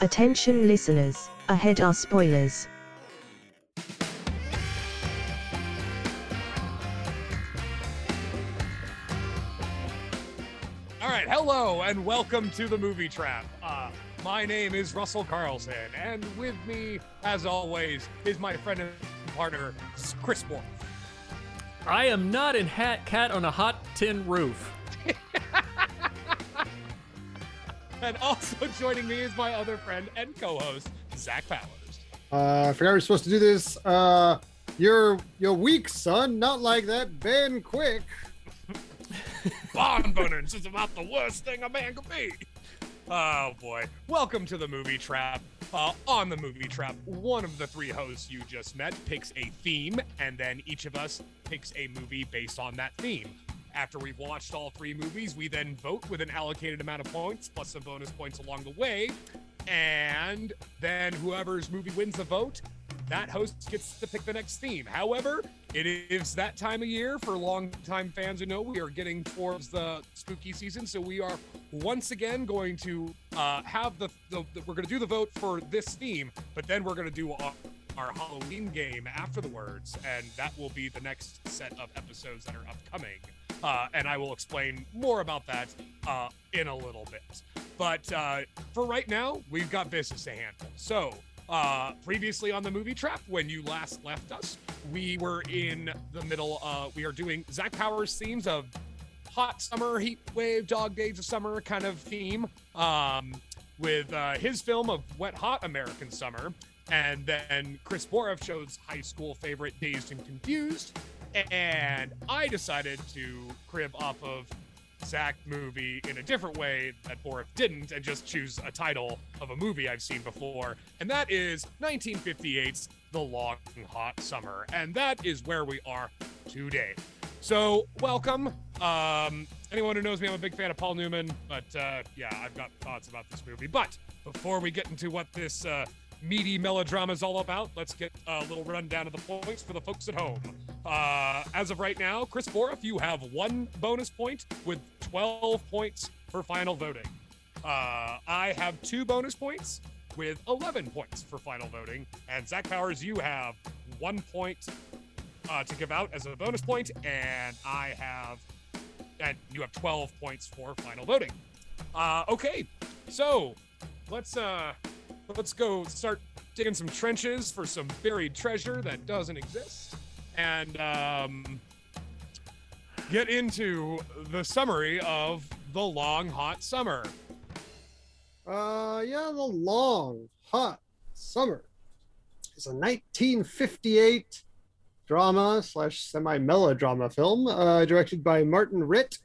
Attention listeners, ahead are spoilers. All right, hello and welcome to the Movie Trap. Uh, my name is Russell Carlsen, and with me, as always, is my friend and partner, Chris Moore. I am not in hat cat on a hot tin roof. And also joining me is my other friend and co-host, Zach Powers. Uh, I forgot we were supposed to do this. Uh, you're you're weak, son. Not like that, Ben. Quick. Bonbonance is about the worst thing a man could be. Oh boy. Welcome to the Movie Trap. Uh, on the Movie Trap, one of the three hosts you just met picks a theme, and then each of us picks a movie based on that theme. After we've watched all three movies, we then vote with an allocated amount of points, plus some bonus points along the way. And then whoever's movie wins the vote, that host gets to pick the next theme. However, it is that time of year for longtime fans who know we are getting towards the spooky season. So we are once again going to uh, have the, the, the we're going to do the vote for this theme, but then we're going to do our, our Halloween game after the words, and that will be the next set of episodes that are upcoming. Uh, and I will explain more about that uh, in a little bit. But uh, for right now, we've got business to handle. So, uh, previously on the movie trap, when you last left us, we were in the middle. Uh, we are doing Zach Powers themes of hot summer, heat wave, dog days of summer kind of theme, um, with uh, his film of wet hot American summer. And then Chris Boroff chose high school favorite Dazed and Confused. And I decided to crib off of Zach movie in a different way that Boroff didn't and just choose a title of a movie I've seen before. And that is 1958's The Long Hot Summer. And that is where we are today. So, welcome. Um, anyone who knows me, I'm a big fan of Paul Newman, but uh, yeah, I've got thoughts about this movie. But before we get into what this uh, meaty melodrama is all about, let's get a little rundown of the points for the folks at home. Uh, as of right now, Chris Boroff, you have one bonus point with 12 points for final voting. Uh, I have two bonus points with 11 points for final voting. And Zach Powers, you have one point uh, to give out as a bonus point, and I have, and you have 12 points for final voting. Uh, okay, so let's uh, let's go start digging some trenches for some buried treasure that doesn't exist, and um, get into the summary of the long hot summer. Uh, yeah, the long hot summer. is a 1958 drama slash semi melodrama film, uh, directed by Martin Ritt.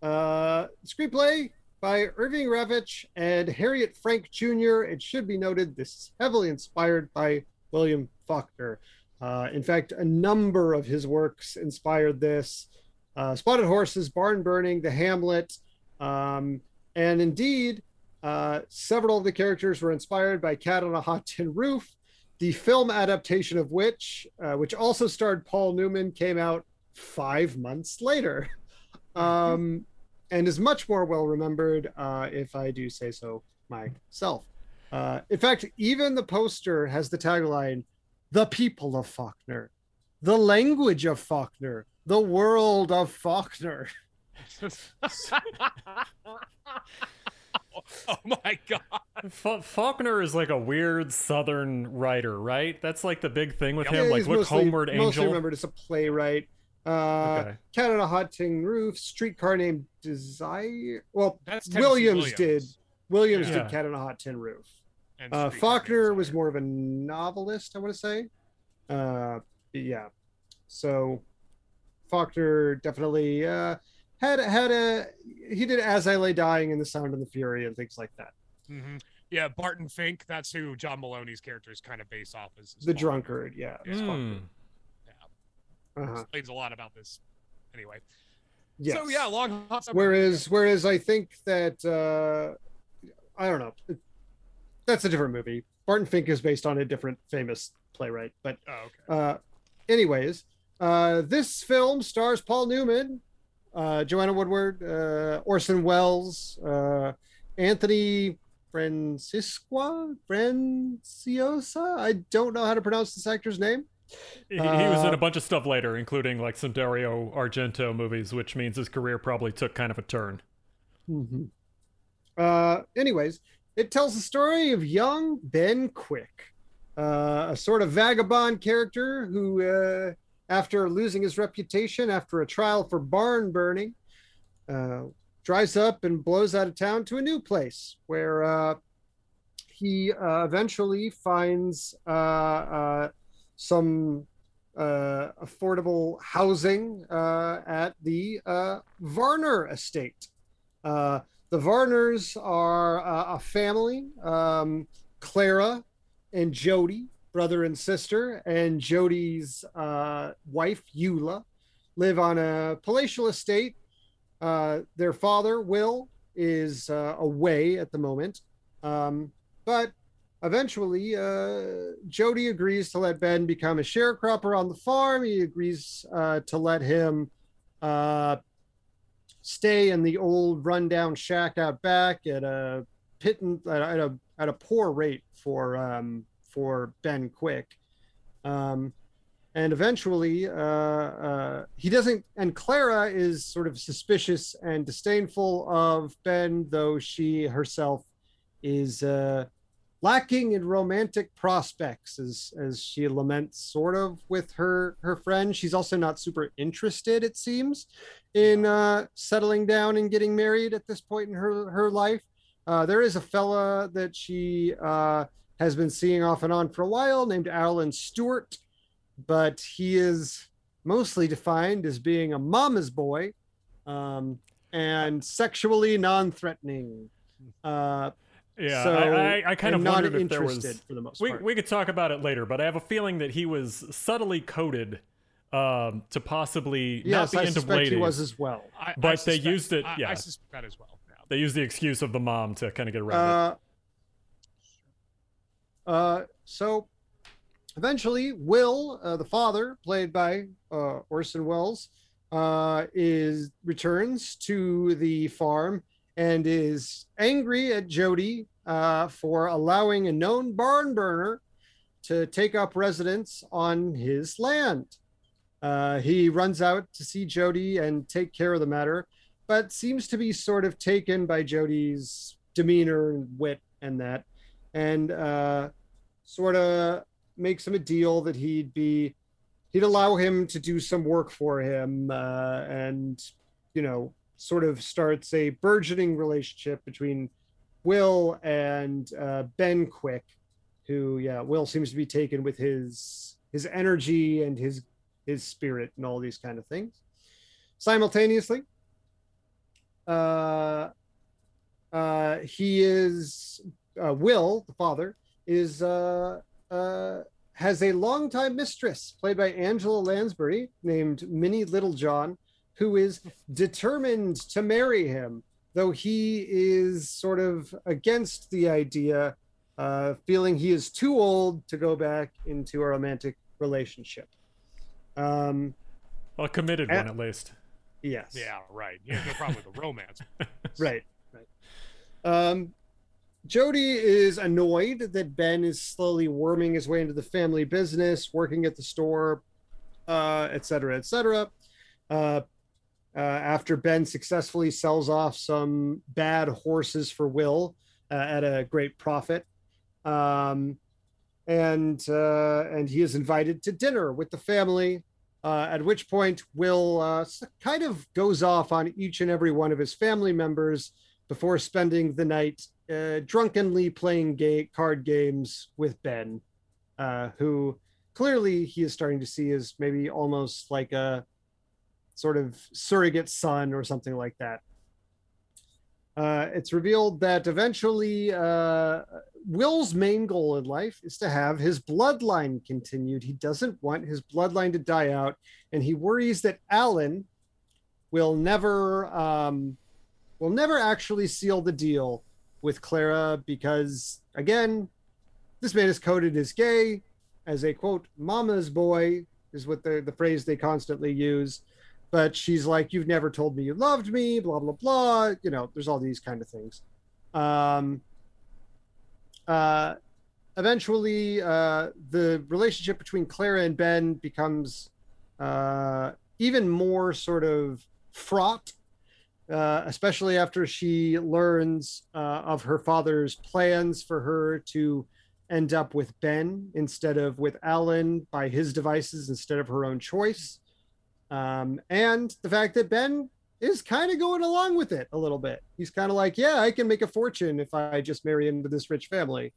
Uh, screenplay by Irving Ravitch and Harriet Frank Jr. It should be noted this is heavily inspired by William Faulkner. Uh, in fact, a number of his works inspired this. Uh, Spotted Horses, Barn Burning, The Hamlet, um, and indeed, uh, several of the characters were inspired by Cat on a Hot Tin Roof, the film adaptation of which, uh, which also starred Paul Newman, came out five months later, um, and is much more well remembered, uh, if I do say so myself. Uh, in fact, even the poster has the tagline "The people of Faulkner, the language of Faulkner, the world of Faulkner." oh my god! Fa- Faulkner is like a weird Southern writer, right? That's like the big thing with Yep. him. Like, he's look, mostly- Homeward Mostly remembered as a playwright. Uh, Okay. Cat on a Hot Tin Roof, Streetcar Named Desire. Well, That's Tennessee Williams, did. Williams Yeah. did Cat on a Hot Tin Roof. And Uh, Faulkner Fighter. was more of a novelist, I want to say. Uh, yeah. So Faulkner definitely uh, had had a he did As I Lay Dying and The Sound and the Fury and things like that. Mhm. Yeah, Barton Fink. That's who John Mahoney's character is kind of based off as. as The Faulkner. Drunkard, yeah. Yeah. Hmm. Uh-huh. Explains a lot about this. Anyway. Yes. So yeah, long hot summer. Whereas, whereas I think that uh, I don't know, it- that's a different movie. Barton Fink is based on a different famous playwright, but Oh, okay. uh, anyways, uh, this film stars Paul Newman, uh, Joanne Woodward, uh, Orson Welles, uh, Anthony Francisca Franciosa. I don't know how to pronounce this actor's name. He, he was in Uh, a bunch of stuff later, including like some Dario Argento movies, which means his career probably took kind of a turn. Mm-hmm. Uh, anyways, it tells the story of young Ben Quick, uh, a sort of vagabond character who, uh, after losing his reputation after a trial for barn burning, uh, drives up and blows out of town to a new place where uh, he uh, eventually finds uh, uh, some uh, affordable housing uh, at the uh, Varner estate. Uh, the Varners are uh, a family. Um, Clara and Jody, brother and sister, and Jody's uh, wife, Eula, live on a palatial estate. Their father, Will, is away at the moment. Um, but eventually, uh, Jody agrees to let Ben become a sharecropper on the farm. He agrees uh, to let him uh, stay in the old rundown shack out back at a pittance at a, at a, at a poor rate for um, for Ben Quick. Um, and eventually, uh, uh, he doesn't. And Clara is sort of suspicious and disdainful of Ben, though she herself is uh, lacking in romantic prospects, as as she laments, sort of with her her friend. She's also not super interested, it seems, in uh, settling down and getting married at this point in her her life. Uh, there is a fella that she uh, has been seeing off and on for a while, named Alan Stewart, but he is mostly defined as being a mama's boy um, and sexually non-threatening. Uh, Yeah, so, I, I, I kind of wondered if there interested was. for the most We, part. we could talk about it later, but I have a feeling that he was subtly coded um, to possibly yes, not be I into suspect he was as well. I, But I they suspect- used it- yeah. I suspect that as well. Yeah. They used the excuse of the mom to kind of get around it. Uh, uh, so eventually, Will, uh, the father, played by uh, Orson Welles, uh, is returns to the farm and is angry at Jody uh, for allowing a known barn burner to take up residence on his land. Uh, he runs out to see Jody and take care of the matter, but seems to be sort of taken by Jody's demeanor and wit and that, and uh, sort of makes him a deal that he'd be he'd allow him to do some work for him uh, and you know sort of starts a burgeoning relationship between will and uh, ben quick who yeah will seems to be taken with his his energy and his his spirit and all these kind of things simultaneously. Uh uh he is uh, will the father is uh uh has a longtime mistress played by Angela Lansbury named Minnie Littlejohn, who is determined to marry him, though he is sort of against the idea, uh, feeling he is too old to go back into a romantic relationship. Um, it. A committed uh, one, at least. yes. Yeah, right. Yeah, no problem with the romance. Right. Right. Um, Jody is annoyed that Ben is slowly worming his way into the family business, working at the store, uh, et cetera, et cetera. Uh, uh, after Ben successfully sells off some bad horses for Will uh, at a great profit. Um, and uh, and he is invited to dinner with the family. Uh, at which point, Will uh, kind of goes off on each and every one of his family members before spending the night drunkenly playing ga- card games with Ben, who clearly he is starting to see as maybe almost like a sort of surrogate son or something like that. Uh, it's revealed that eventually uh, Will's main goal in life is to have his bloodline continued. He doesn't want his bloodline to die out, and he worries that Alan will never um, will never actually seal the deal with Clara because, again, this man is coded as gay, as a quote mama's boy is what the the phrase they constantly use. But she's like, "You've never told me you loved me," blah blah blah. You know, there's all these kind of things. Um, uh, eventually, uh, the relationship between Clara and Ben becomes uh, even more sort of fraught, uh, especially after she learns uh, of her father's plans for her to end up with Ben instead of with Alan by his devices instead of her own choice. Um, and the fact that Ben is kind of going along with it a little bit. He's kind of like, yeah, I can make a fortune if I just marry into this rich family.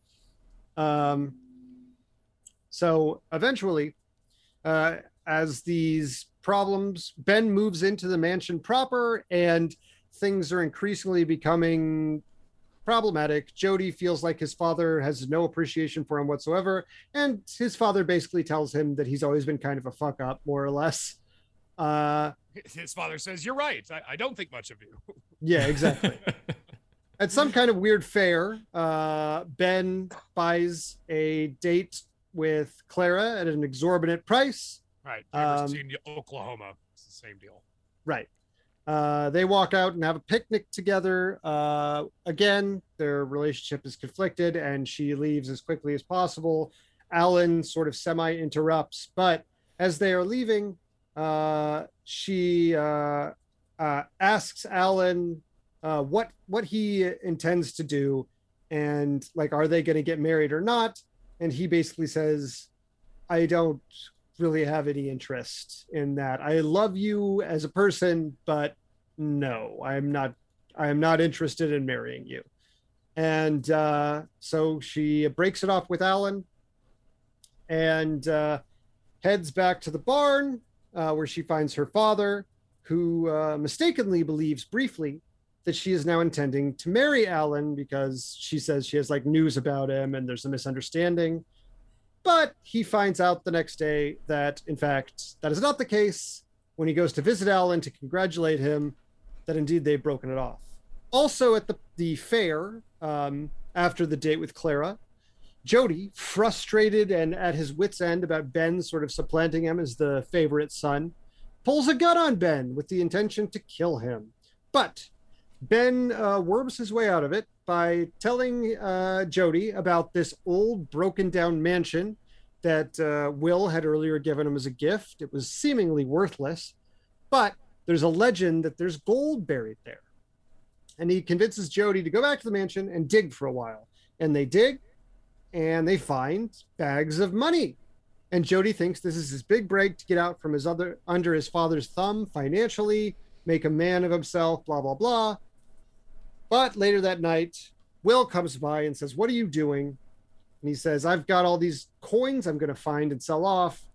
Um, so eventually, uh, as these problems, Ben moves into the mansion proper and things are increasingly becoming problematic. Jody feels like his father has no appreciation for him whatsoever. And his father basically tells him that he's always been kind of a fuck up, more or less. Uh, His father says, "You're right. I, I don't think much of you." yeah, exactly. At some kind of weird fair, uh, Ben buys a date with Clara at an exorbitant price. Right. Ever Um, seen Oklahoma? It's the same deal. Right. Uh, they walk out and have a picnic together. Uh, again, their relationship is conflicted, and she leaves as quickly as possible. Alan sort of semi interrupts, but as they are leaving, uh, she uh, uh, asks Alan uh, what what he intends to do, and like, are they going to get married or not? And he basically says, "I don't really have any interest in that. I love you as a person, but no, I'm not. I am not interested in marrying you." And uh, so she breaks it off with Alan, and uh, heads back to the barn uh, where she finds her father, who uh, mistakenly believes briefly that she is now intending to marry Alan because she says she has like news about him and there's a misunderstanding. But he finds out the next day that, in fact, that is not the case when he goes to visit Alan to congratulate him that indeed they've broken it off. Also, at the, the fair, um, after the date with Clara, Jody, frustrated and at his wits' end about Ben sort of supplanting him as the favorite son, pulls a gun on Ben with the intention to kill him. But Ben uh, worms his way out of it by telling uh, Jody about this old, broken down mansion that uh, Will had earlier given him as a gift. It was seemingly worthless, but there's a legend that there's gold buried there. And he convinces Jody to go back to the mansion and dig for a while. And they dig and they find bags of money. And Jody thinks this is his big break to get out from his other under his father's thumb financially, make a man of himself, blah blah blah. But later that night, Will comes by and says, "What are you doing?" And he says, "I've got all these coins I'm going to find and sell off."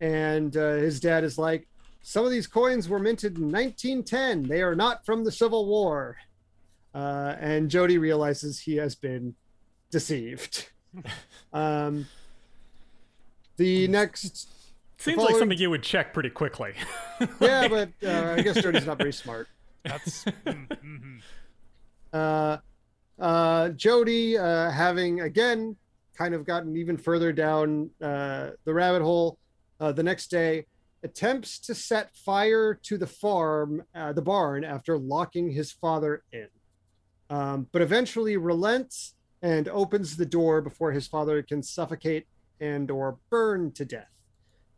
And uh, his dad is like, "Some of these coins were minted in 1910. They are not from the Civil War." Uh, and Jody realizes he has been deceived. um, the next, Seems following- like something you would check pretty quickly. yeah, but uh, I guess Jody's not very smart. That's mm, mhm. uh, uh, Jody, uh, having again kind of gotten even further down uh, the rabbit hole, uh, the next day attempts to set fire to the farm, uh, the barn, after locking his father in, um, but eventually relents and opens the door before his father can suffocate and or burn to death.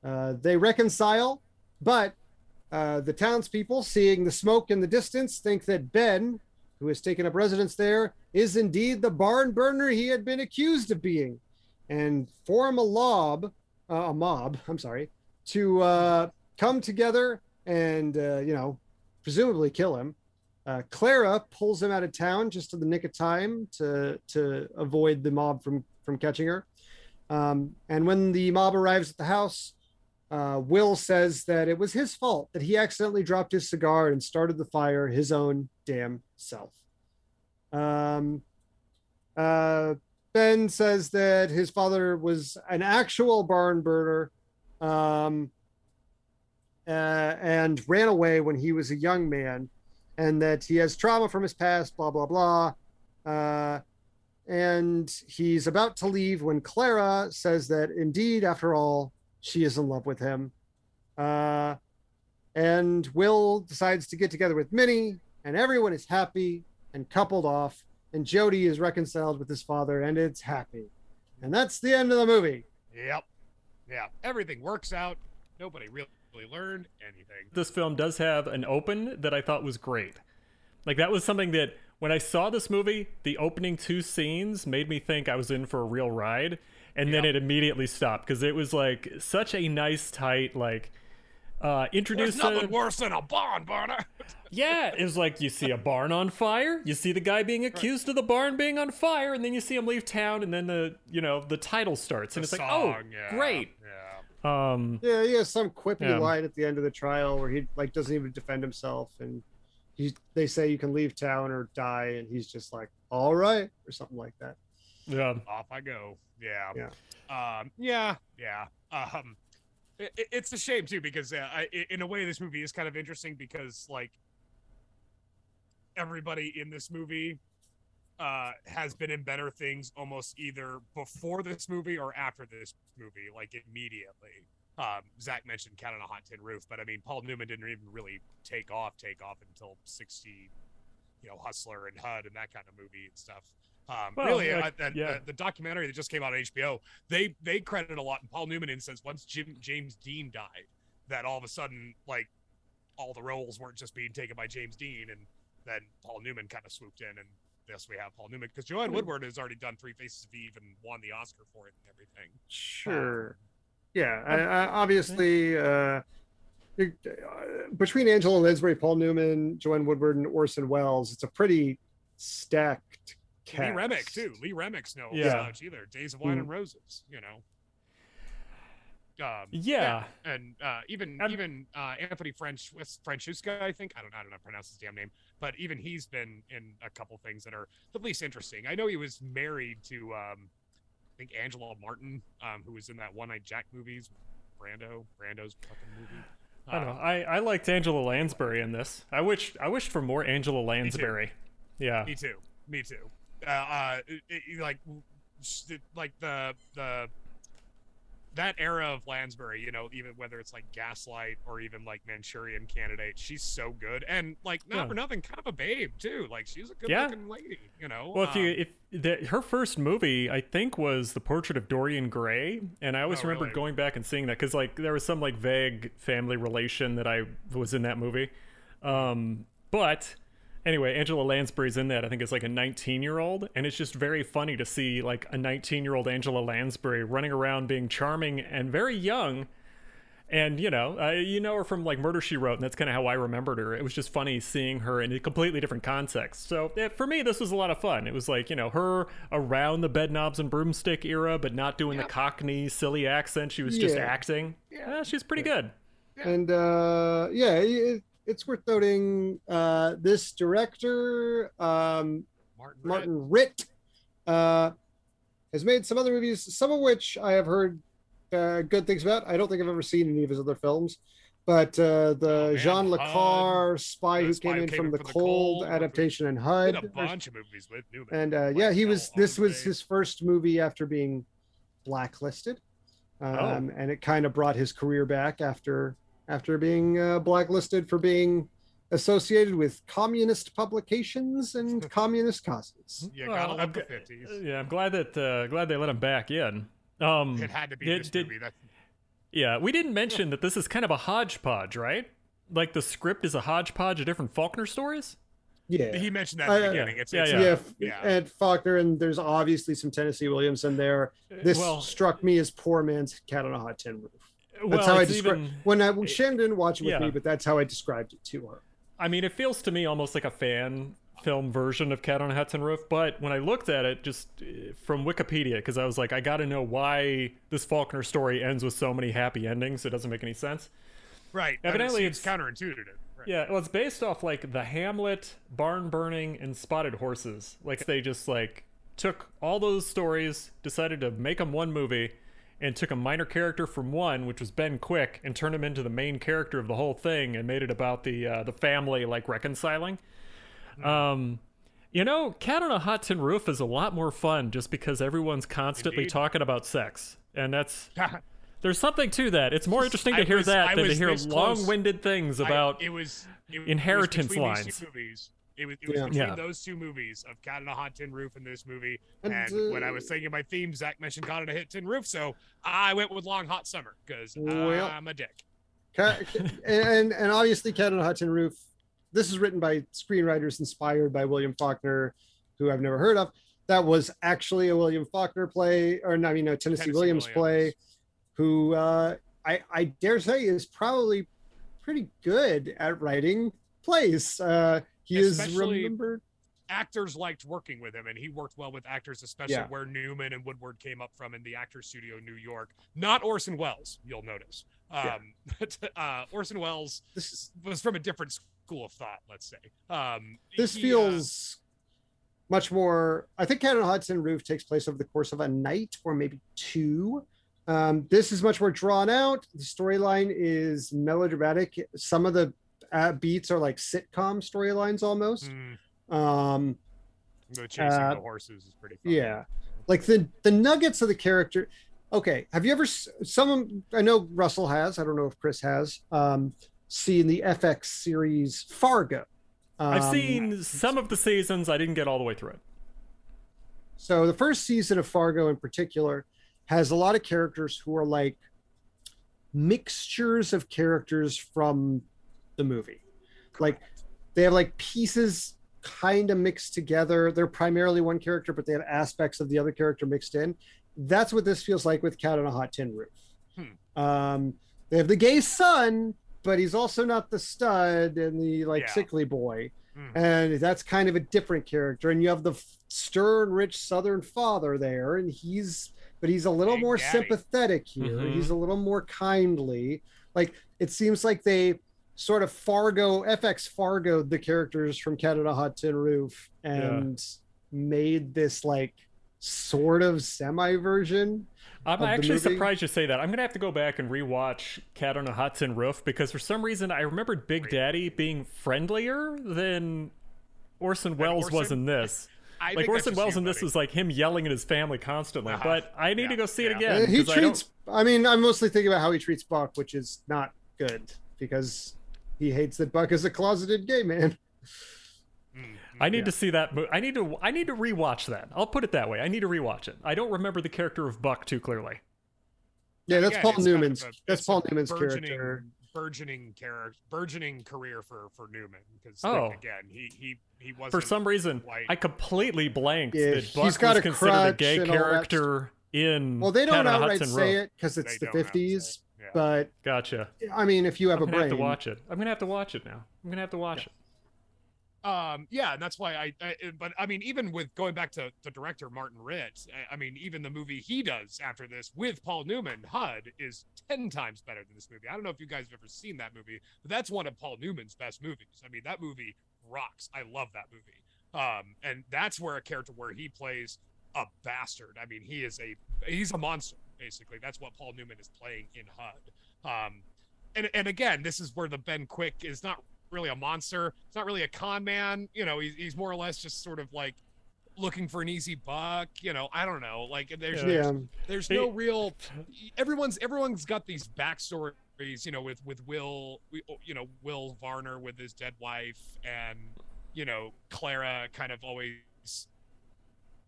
Uh, they reconcile, but uh, the townspeople, seeing the smoke in the distance, think that Ben, who has taken up residence there, is indeed the barn burner he had been accused of being, and form a lob, uh, a mob. I'm sorry, to uh, come together and uh, you know, presumably kill him. Uh, Clara pulls him out of town just in the nick of time to to avoid the mob from from catching her. Um, and when the mob arrives at the house, uh, Will says that it was his fault that he accidentally dropped his cigar and started the fire his own damn self. Um, uh, ben says that his father was an actual barn burner um, uh, and ran away when he was a young man, and that he has trauma from his past, blah, blah, blah. Uh, and he's about to leave when Clara says that indeed, after all, she is in love with him. Uh, and Will decides to get together with Minnie, and everyone is happy and coupled off. and Jody is reconciled with his father, and it's happy. And that's the end of the movie. Yep. Yeah. Everything works out. Nobody really learned anything. This film does have an open that I thought was great. Like that was something that when I saw this movie, the opening two scenes made me think I was in for a real ride, and then it immediately stopped because it was like such a nice, tight, like uh There's nothing a- worse than a barn burner. Yeah, it was like you see a barn on fire, you see the guy being accused of the barn being on fire, and then you see him leave town, and then the you know the title starts, and The it's like, oh, yeah, great. Yeah. Um, Yeah, he has some quippy Yeah. line at the end of the trial where he like doesn't even defend himself, and he they say you can leave town or die, and he's just like, "All right," or something like that. yeah, Off I go. Yeah. Yeah. Um. Yeah. Yeah. Um. i i- it's a shame too because uh, I, i- in a way this movie is kind of interesting because like everybody in this movie uh has been in better things almost either before this movie or after this movie like immediately um zach mentioned cat on a hot tin roof but i mean paul newman didn't even really take off take off until 60 you know hustler and hud and that kind of movie and stuff um Well, really like, uh, yeah. the, the documentary that just came out on hbo they they credit a lot in paul newman instance once jim james dean died that all of a sudden like all the roles weren't just being taken by james dean and then paul newman kind of swooped in and thus we have paul newman because joanne Hmm. woodward has already done three faces of eve and won the oscar for it and everything Sure. Yeah, I, I, obviously, uh, it- uh, between Angela Lansbury, Paul Newman, Joanne Woodward, and Orson Welles, it's a pretty stacked cast. lee remick too lee remick's no Yeah. slouch either days of wine Mm. and roses you know um yeah, and uh, even I'm- even uh, Anthony French Francesca, I think I don't I don't know how to pronounce his damn name, but even he's been in a couple things that are at least interesting. I know he was married to um, I think Angela Martin, um, who was in that One Night Jack movies, Brando, Brando's fucking movie. I don't know. Um, I, I liked Angela Lansbury in this. I wish I wished for more Angela Lansbury. Yeah, Me too. Me too. Uh, uh it- it- like, like the the that era of Lansbury, you know, even whether it's like Gaslight or even like Manchurian Candidate, she's so good and like not Yeah. for nothing, kind of a babe too. Like she's a good Yeah. looking lady, you know. Well, if you Um, if the, her first movie, I think, was the Portrait of Dorian Gray, and I always Oh, remember really? going back and seeing that because like there was some like vague family relation that I was in that movie. Um, but anyway, Angela Lansbury's in that. I think it's like a 19 year old, and it's just very funny to see like a 19 year old Angela Lansbury running around being charming and very young. And you know, uh, you know her from like Murder She Wrote, and that's kind of how I remembered her. It was just funny seeing her in a completely different context. So yeah, for me, this was a lot of fun. It was like you know her around the bed knobs and broomstick era, but not doing the Cockney silly accent. She was just acting. Yeah, she's pretty good. And uh, yeah, it, it's worth noting uh, this director, um, Martin, Ritt, Martin Ritt, uh, has made some other movies, some of which I have heard uh, good things about. I don't think I've ever seen any of his other films. But uh, the Oh, Jean Le Carre, Spy Who Spy Came in Came from in the from the Cold adaptation and HUD. a bunch of movies with Newman. and uh, yeah, he was. This was his first movie after being blacklisted, um, and it kind of brought his career back after after being uh, blacklisted for being associated with communist publications and communist causes. You Well, gotta I'm love the g- fifties. Yeah, I'm glad that uh, glad they let him back in. Um, It had to be did- this did- movie. That Yeah, we didn't mention that this is kind of a hodgepodge, right? Like the script is a hodgepodge of different Faulkner stories. Yeah, he mentioned that I- at the yeah. beginning. It's, Yeah, it's yeah, yeah. f- Yeah. and Faulkner, and there's obviously some Tennessee Williams in there. This well, struck me as poor man's cat on a hot tin roof. That's well, how I it's describe even. when I Shannon didn't watch it with Yeah. me, but that's how I described it to her. I mean, it feels to me almost like a fan film version of Cat on a Hot Tin Roof. But when I looked at it, just uh, from Wikipedia, because I was like, I got to know why this Faulkner story ends with so many happy endings. It doesn't make any sense. right. Evidently it's, it's- counterintuitive. Right. Yeah, well, it's based off like the Hamlet, barn burning, and spotted horses. Like they just like took all those stories, decided to make them one movie, and took a minor character from one, which was Ben Quick, and turned him into the main character of the whole thing, and made it about the uh, the family like reconciling. Um, you know, Cat on a Hot Tin Roof is a lot more fun just because everyone's constantly Indeed. talking about sex, and that's there's something to that. It's more interesting to I hear was- that I than to was hear this close. long-winded things I- about it was it was inheritance between these lines. two movies It was, it was Yeah. between Yeah. those two movies of Cat on a Hot Tin Roof and this movie. And, And, when I uh, was thinking my theme, Zach mentioned Cat on a Hot Tin Roof, so I went with Long Hot Summer because Well- I'm a dick. Ca- and and obviously Cat on a Hot Tin Roof. This is written by screenwriters inspired by William Faulkner, who I've never heard of. That was actually a William Faulkner play, or no, I mean, no, Tennessee, Tennessee Williams, play, who uh, I I dare say is probably pretty good at writing plays. Uh, he is remembered. actors liked working with him and he worked well with actors especially Yeah. where newman and woodward came up from in the actors studio in new york not orson welles you'll notice Yeah. um but, uh orson welles is was from a different school of thought let's say um this he, uh, feels much more i think cat on a hot tin roof takes place over the course of a night or maybe two um, this is much more drawn out the storyline is melodramatic some of the uh, beats are like sitcom storylines almost mm, um, the chasing Uh, the horses is pretty fun. yeah like the the nuggets of the character okay have you ever s- some i know russell has i don't know if chris has um seen the fx series fargo I've Um, seen some of the seasons. I didn't get all the way through it. So the first season of Fargo in particular has a lot of characters who are like mixtures of characters from the movie. Like they have like pieces kind of mixed together. They're primarily one character, but they have aspects of the other character mixed in. That's what this feels like with Cat on a Hot Tin Roof. Hmm. Um, they have the gay son, but he's also not the stud and the like Yeah. sickly boy Mhm. and that's kind of a different character and you have the stern rich southern father there and he's but he's a little Big more Daddy. sympathetic here Mhm. he's a little more kindly like it seems like they sort of fargo fx fargo the characters from cat on a hot tin roof and made this like sort of semi version I'm actually surprised you say that. I'm gonna have to go back and rewatch Cat on a Hot Tin Roof because for some reason I remembered Big Daddy being friendlier than Orson Welles was in this. I Like Orson Welles you, in this buddy. was like him yelling at his family constantly. Uh-huh. But I need Yeah, to go see it yeah. again. Uh, he 'cause I treats I, mean i'm mostly thinking about how he treats buck which is not good because he hates that buck is a closeted gay man Mm, I need Yeah. to see that. Mo- I need to. I need to rewatch that. I'll put it that way. I need to rewatch it. I don't remember the character of Buck too clearly. Yeah, that's Again, Paul it's kind of Newman's. a- that's Paul Newman's burgeoning- character. burgeoning character burgeoning career for for newman because Oh. again he he he wasn't For some reason, white. I completely blanked Yeah, that he's Buck got was a considered a crutch gay and all that character in. Well, they don't Cat on a outright Hot Tin say Roof. it because it's They the don't have to say fifties. It. Yeah. But Gotcha. I mean, if you have I'm a gonna brain, have to watch it. I'm gonna have to watch it now. I'm gonna have to watch it. Um, yeah, and that's why I, I. But I mean, even with going back to the director Martin Ritt, I, I mean, even the movie he does after this with Paul Newman, HUD, is ten times better than this movie. I don't know if you guys have ever seen that movie, but that's one of Paul Newman's best movies. I mean, that movie rocks. I love that movie. Um, and that's where a character where he plays a bastard. I mean, he is a he's a monster basically. That's what Paul Newman is playing in HUD. Um, and and again, this is where the Ben Quick is not really a monster. It's not really a con man. You know, he's, he's more or less just sort of like looking for an easy buck. You know, I don't know. Like there's yeah, there's He- no real. Everyone's everyone's got these backstories. You know, with with Will, you know Will Varner with his dead wife, and you know Clara kind of always,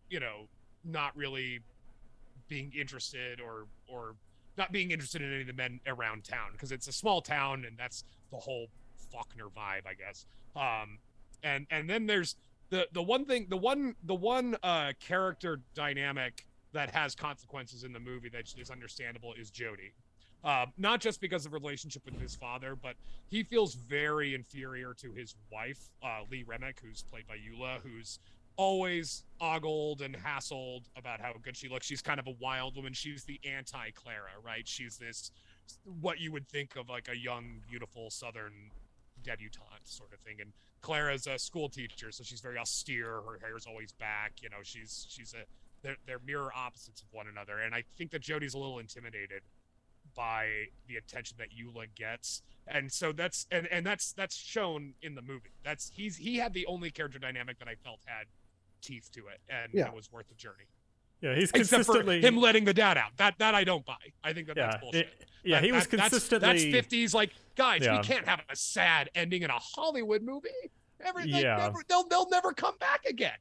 you know, not really being interested or or not being interested in any of the men around town because it's a small town and that's the whole Faulkner vibe, I guess. Um, and and then there's the the one thing, the one the one uh, character dynamic that has consequences in the movie that is understandable is Jody. Uh, not just because of relationship with his father, but he feels very inferior to his wife, uh, Lee Remick, who's played by Eula, who's always ogled and hassled about how good she looks. She's kind of a wild woman. She's the anti Clara, right? She's this what you would think of like a young, beautiful Southern debutante sort of thing. And Clara's a school teacher, so she's very austere. Her hair's always back. You know, she's she's a they're, they're mirror opposites of one another. And I think that Jody's a little intimidated by the attention that Eula gets. And so that's and, and that's that's shown in the movie. That's he's he had the only character dynamic that I felt had teeth to it and Yeah. it was worth the journey. Yeah, he's Except for consistently. him letting the dad out. That that I don't buy. I think that yeah, that's bullshit. it- yeah, That- he was that- that's- consistently. That's fifties. Like, guys, Yeah. we can't have a sad ending in a Hollywood movie. Everything Yeah. never, they'll they'll never come back again.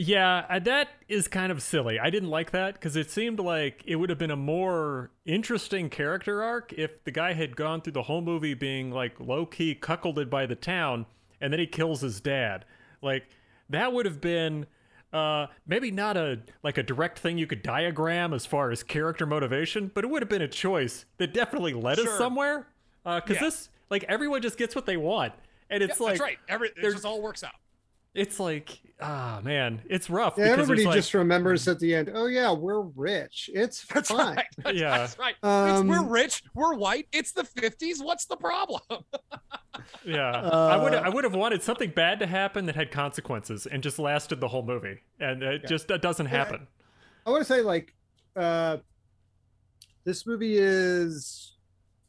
Yeah, uh, that is kind of silly. I didn't like that because it seemed like it would have been a more interesting character arc if the guy had gone through the whole movie being like low key cuckolded by the town and then he kills his dad. Like, that would have been uh maybe not a like a direct thing you could diagram as far as character motivation but it would have been a choice that definitely led us Sure. somewhere uh because Yeah. this like everyone just gets what they want and it's Yeah, like that's right. Every it just all works out. It's like ah man it's rough Yeah, everybody there's, like- just remembers at the end. Oh yeah, we're rich. It's That's fine. right. That's, Yeah. that's right. Um, we're rich. We're white. It's the fifties. What's the problem? Yeah, I would Uh, I would have wanted something bad to happen that had consequences and just lasted the whole movie, and it Yeah. just that doesn't Yeah. happen. I want to say like uh this movie is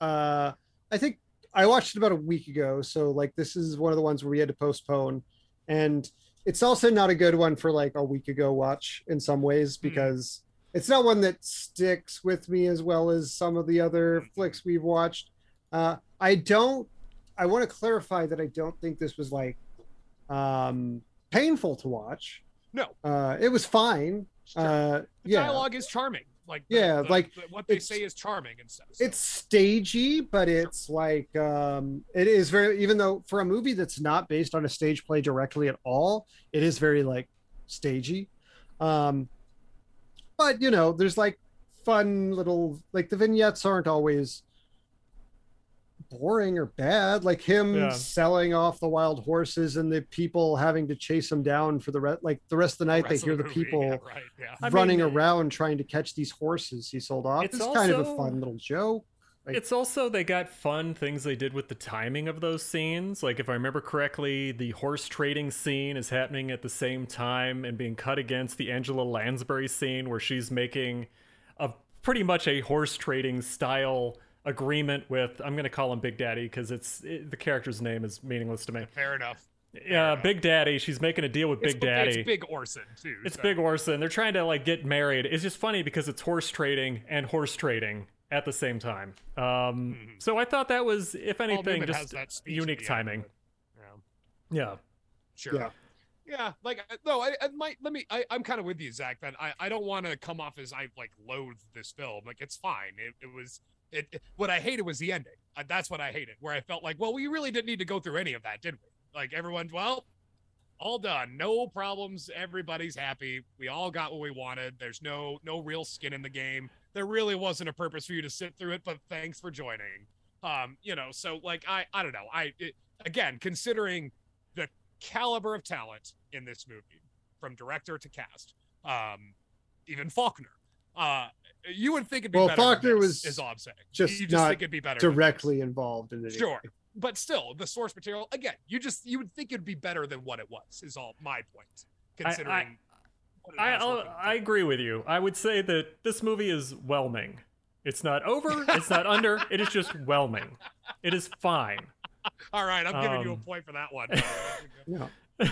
uh I think I watched it about a week ago, so like this is one of the ones where we had to postpone and it's also not a good one for like a week ago watch in some ways Hmm. because it's not one that sticks with me as well as some of the other flicks we've watched. Uh I don't I want to clarify that I don't think this was like um painful to watch. No. Uh it was fine. Sure. Uh The yeah. dialogue is charming. Like the- Yeah, the- like, the- what they say is charming and stuff. so- it's stagey but it's like um it is very even though for a movie that's not based on a stage play directly at all it is very like stagey um but you know there's like fun little like the vignettes aren't always boring or bad like him Yeah. selling off the wild horses and the people having to chase him down for the rest like the rest of the night they hear the movie, people yeah, right? Yeah. I running mean, around trying to catch these horses he sold off. It's It's, kind of a fun little joke. Like- It's also they got fun things they did with the timing of those scenes. Like if I remember correctly, the horse trading scene is happening at the same time and being cut against the Angela Lansbury scene where she's making a pretty much a horse trading style agreement with I'm going to call him Big Daddy because it's it, the character's name is meaningless to me. Fair enough. Yeah, Big Daddy. She's making a deal with Big it's, Daddy. It's Big Orson too. It's so- Big Orson. They're trying to like get married. It's just funny because it's horse trading and horse trading at the same time. Um, Mhm. so I thought that was, if anything, just that unique timing. yeah. Yeah. Sure. Yeah. Yeah, like no, I, I might let me. I, I'm kind of with you, Zach. That I, I don't want to come off as I like loathe this film. Like it's fine. It, it was it, it- What I hated was the ending. Uh, that's what I hated. Where I felt like, well, we really didn't need to go through any of that, did we? Like everyone, well, all done, no problems. Everybody's happy. We all got what we wanted. There's no no real skin in the game. There really wasn't a purpose for you to sit through it, but thanks for joining. Um, you know, so like I I don't know. I it, again considering the caliber of talent in this movie, from director to cast, um, even Faulkner. Uh, you would think it'd be Well, better. than Faulkner was is all I'm saying. just you just not think it'd be better. Directly involved in it. Sure, but still, the source material again. You just you would think it'd be better than what it was. Is all my point. Considering. what it I, has I'll, I agree with you. I would say that this movie is whelming. It's not over. It's not under. It is just whelming. It is fine. All right, I'm giving you a Um, point for that one. Yeah.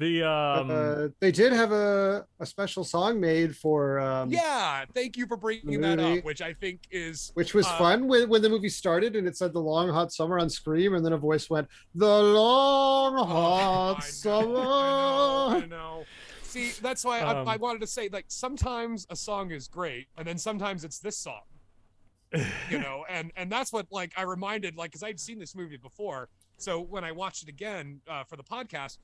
The um, uh, they did have a, a special song made for um, yeah, thank you for bringing that up, which I think is which was uh, fun when, when the movie started and it said the long hot summer on scream and then a voice went the long Oh, hot I summer I know, I know. See, that's why Um, I, I wanted to say like sometimes a song is great, and then sometimes it's this song, you know, and and that's what like I reminded like because I'd seen this movie before, so when I watched it again uh, for the podcast,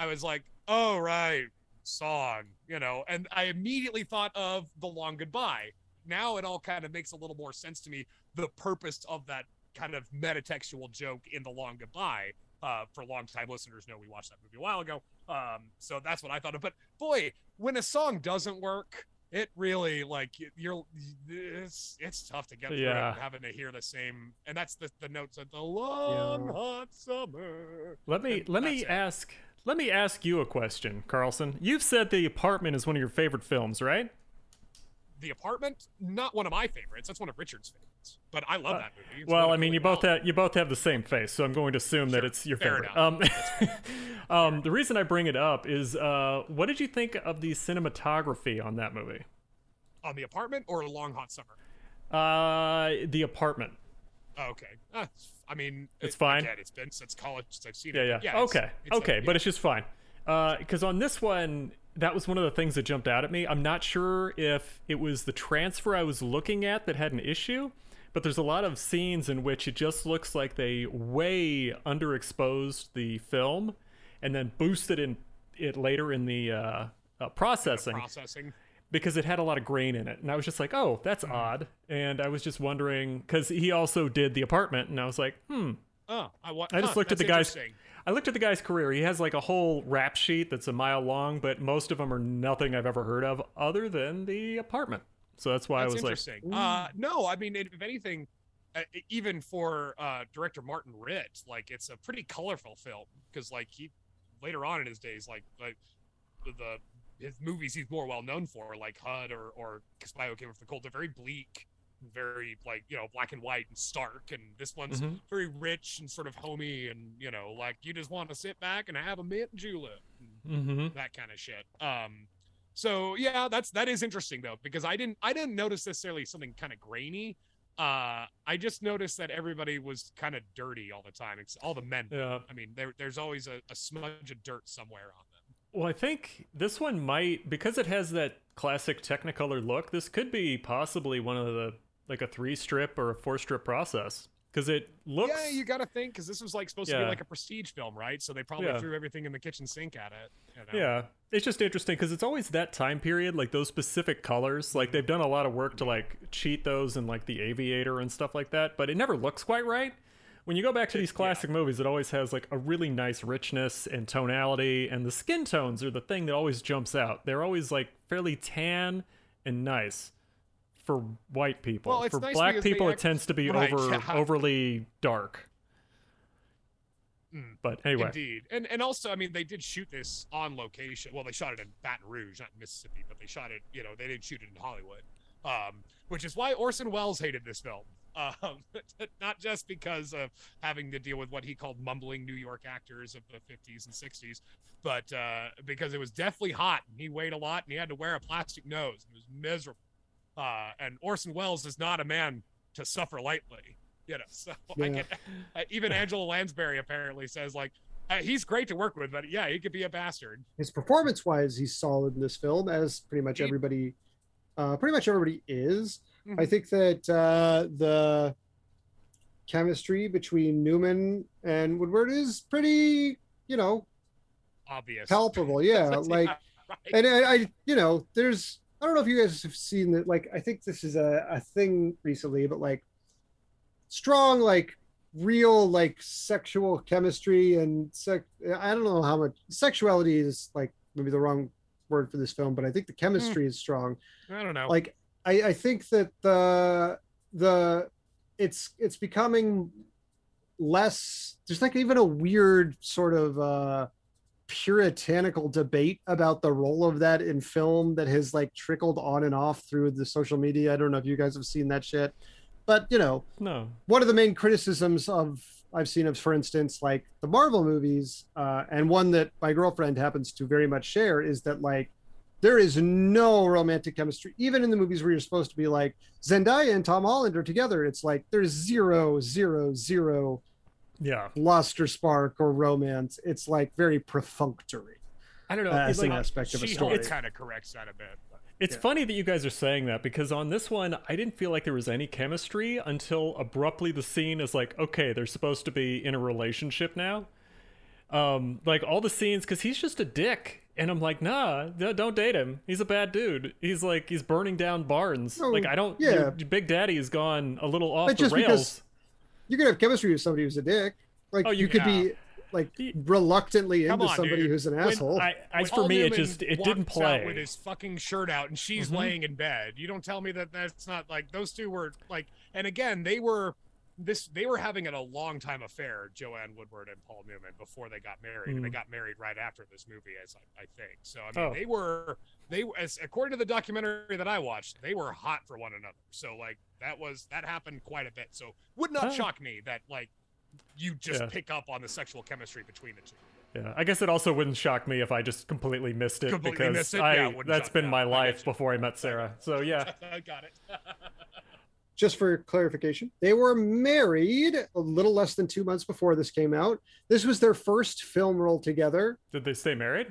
I was like, oh right, song, you know, and I immediately thought of the long goodbye. Now it all kind of makes a little more sense to me the purpose of that kind of metatextual joke in the long goodbye uh, for long-time listeners know we watched that movie a while ago. Um, so that's what I thought of. But boy, when a song doesn't work, it really like you're it's it's tough to get through Yeah. it having to hear the same. And that's the the notes of the long Yeah. hot summer. let me and let me it. ask let me ask you a question, Carlsen. You've said The Apartment is one of your favorite films, right? The apartment, not one of my favorites. That's one of Richard's favorites. But I love Uh, that movie. It's Well, I mean, you both well. have you both have the same face, so I'm going to assume that it's your fair favorite. enough. Um, um, the reason I bring it up is, uh, what did you think of the cinematography on that movie? on the apartment or long hot summer. Uh, the apartment. Oh, okay. Uh, I mean, It's it- fine? Again, it's been since college since I've seen Yeah, it. yeah. it's- okay, it's, okay, uh, but it's just fine. Because on this one, that was one of the things that jumped out at me. I'm not sure if it was the transfer I was looking at that had an issue, but there's a lot of scenes in which it just looks like they way underexposed the film and then boosted in it later in the uh, uh, processing processing. Because it had a lot of grain in it. And I was just like, oh, that's Mm-hmm. odd. And I was just wondering because he also did the apartment, and I was like, hmm, Oh, I, wa- I just huh, looked at the guy's. I looked at the guy's career. He has like a whole rap sheet that's a mile long, but most of them are nothing I've ever heard of, other than the apartment. So that's why That's I was like, uh, no, I mean, if anything, uh, even for uh, director Martin Ritt, like it's a pretty colorful film because, like, he later on in his days, like, like the his movies he's more well known for, like HUD or or Spy Came from the Cold, they're very bleak, very like you know black and white and stark, and this one's Mhm. very rich and sort of homey, and you know, like you just want to sit back and have a mint julep. Mm-hmm. that kind of shit. Um, so yeah, that's that is interesting though because I didn't I didn't notice necessarily something kind of grainy. Uh, I just noticed that everybody was kind of dirty all the time. It's all the men. yeah. I mean, there, there's always a, a smudge of dirt somewhere on. Well, I think this one might because it has that classic Technicolor look. This could be possibly one of the like a three strip or a four strip process because it looks. Yeah, you got to think because this was like supposed to be like a prestige film, right? So they probably Yeah. threw everything in the kitchen sink at it. you know? Yeah, it's just interesting because it's always that time period, like those specific colors. Like they've done a lot of work to like cheat those and like the Aviator and stuff like that, but it never looks quite right. When you go back to these classic movies, it always has like a really nice richness and tonality, and the skin tones are the thing that always jumps out. They're always like fairly tan and nice for white people. Well, for nice black people, it tends to be Right, over yeah. overly dark. Mm. But anyway, Indeed, and and also, I mean, they did shoot this on location. Well, they shot it in Baton Rouge, not in Mississippi, but they shot it. You know, they didn't shoot it in Hollywood, um, which is why Orson Welles hated this film. Um, not just because of having to deal with what he called mumbling New York actors of the 50s and 60s, but uh, because it was deathly hot and he weighed a lot and he had to wear a plastic nose. It was miserable. Uh, and Orson Welles is not a man to suffer lightly. You know, so I Yeah. can, uh, even Angela Lansbury apparently says like uh, he's great to work with, but yeah, he could be a bastard. his performance wise he's solid in this film as pretty much everybody uh pretty much everybody is i Mhm. think that uh the chemistry between newman and woodward is pretty you know Obvious. palpable yeah like right. and I, I you know there's i don't know if you guys have seen that like i think this is a, a thing recently but like strong like real like sexual chemistry and sec i don't know how much sexuality is like maybe the wrong word for this film but i think the chemistry is strong I don't know. like I, I think that the the it's it's becoming less there's like even a weird sort of uh puritanical debate about the role of that in film that has like trickled on and off through the social media i don't know if you guys have seen that shit but you know no. one of the main criticisms of I've seen of, for instance, like the Marvel movies, uh, and one that my girlfriend happens to very much share is that like there is no romantic chemistry, even in the movies where you're supposed to be like Zendaya and Tom Holland are together. It's like there's zero, zero, zero Yeah. luster, spark, or romance. It's like very perfunctory. I don't know. Uh, it's as an like, aspect of a She-Hulk story. kind of corrects that a bit. but- It's Yeah. funny that you guys are saying that because on this one, I didn't feel like there was any chemistry until abruptly the scene is like, okay, they're supposed to be in a relationship now. Um, like all the scenes, because he's just a dick, and I'm like, nah, no, don't date him. He's a bad dude. He's like, he's burning down barns. Oh, like I don't. yeah. your Big Daddy has gone a little off But the just rails. because- You can have chemistry with somebody who's a dick. Like Oh, you, you- could yeah. be like reluctantly Come into on, somebody dude. who's an When asshole. I, I When for Paul me, it just it didn't walks out play. with his fucking shirt out, and she's Mhm. laying in bed. You don't tell me that that's not like those two were like. And again, they were this. They were having a long time affair, Joanne Woodward and Paul Newman, before they got married. And they Mhm. got married right after this movie, as I, I think. So I mean, Oh. they were they as according to the documentary that I watched, they were hot for one another. So like that was that happened quite a bit. So would not Oh. shock me that like you just Yeah. pick up on the sexual chemistry between the two. Yeah, I guess it also wouldn't shock me if I just completely missed it Completely because missed it? I Yeah, it wouldn't been my life you. before I met Sarah. So yeah, I got it. just for clarification, they were married a little less than two months before this came out. This was their first film role together. Did they stay married?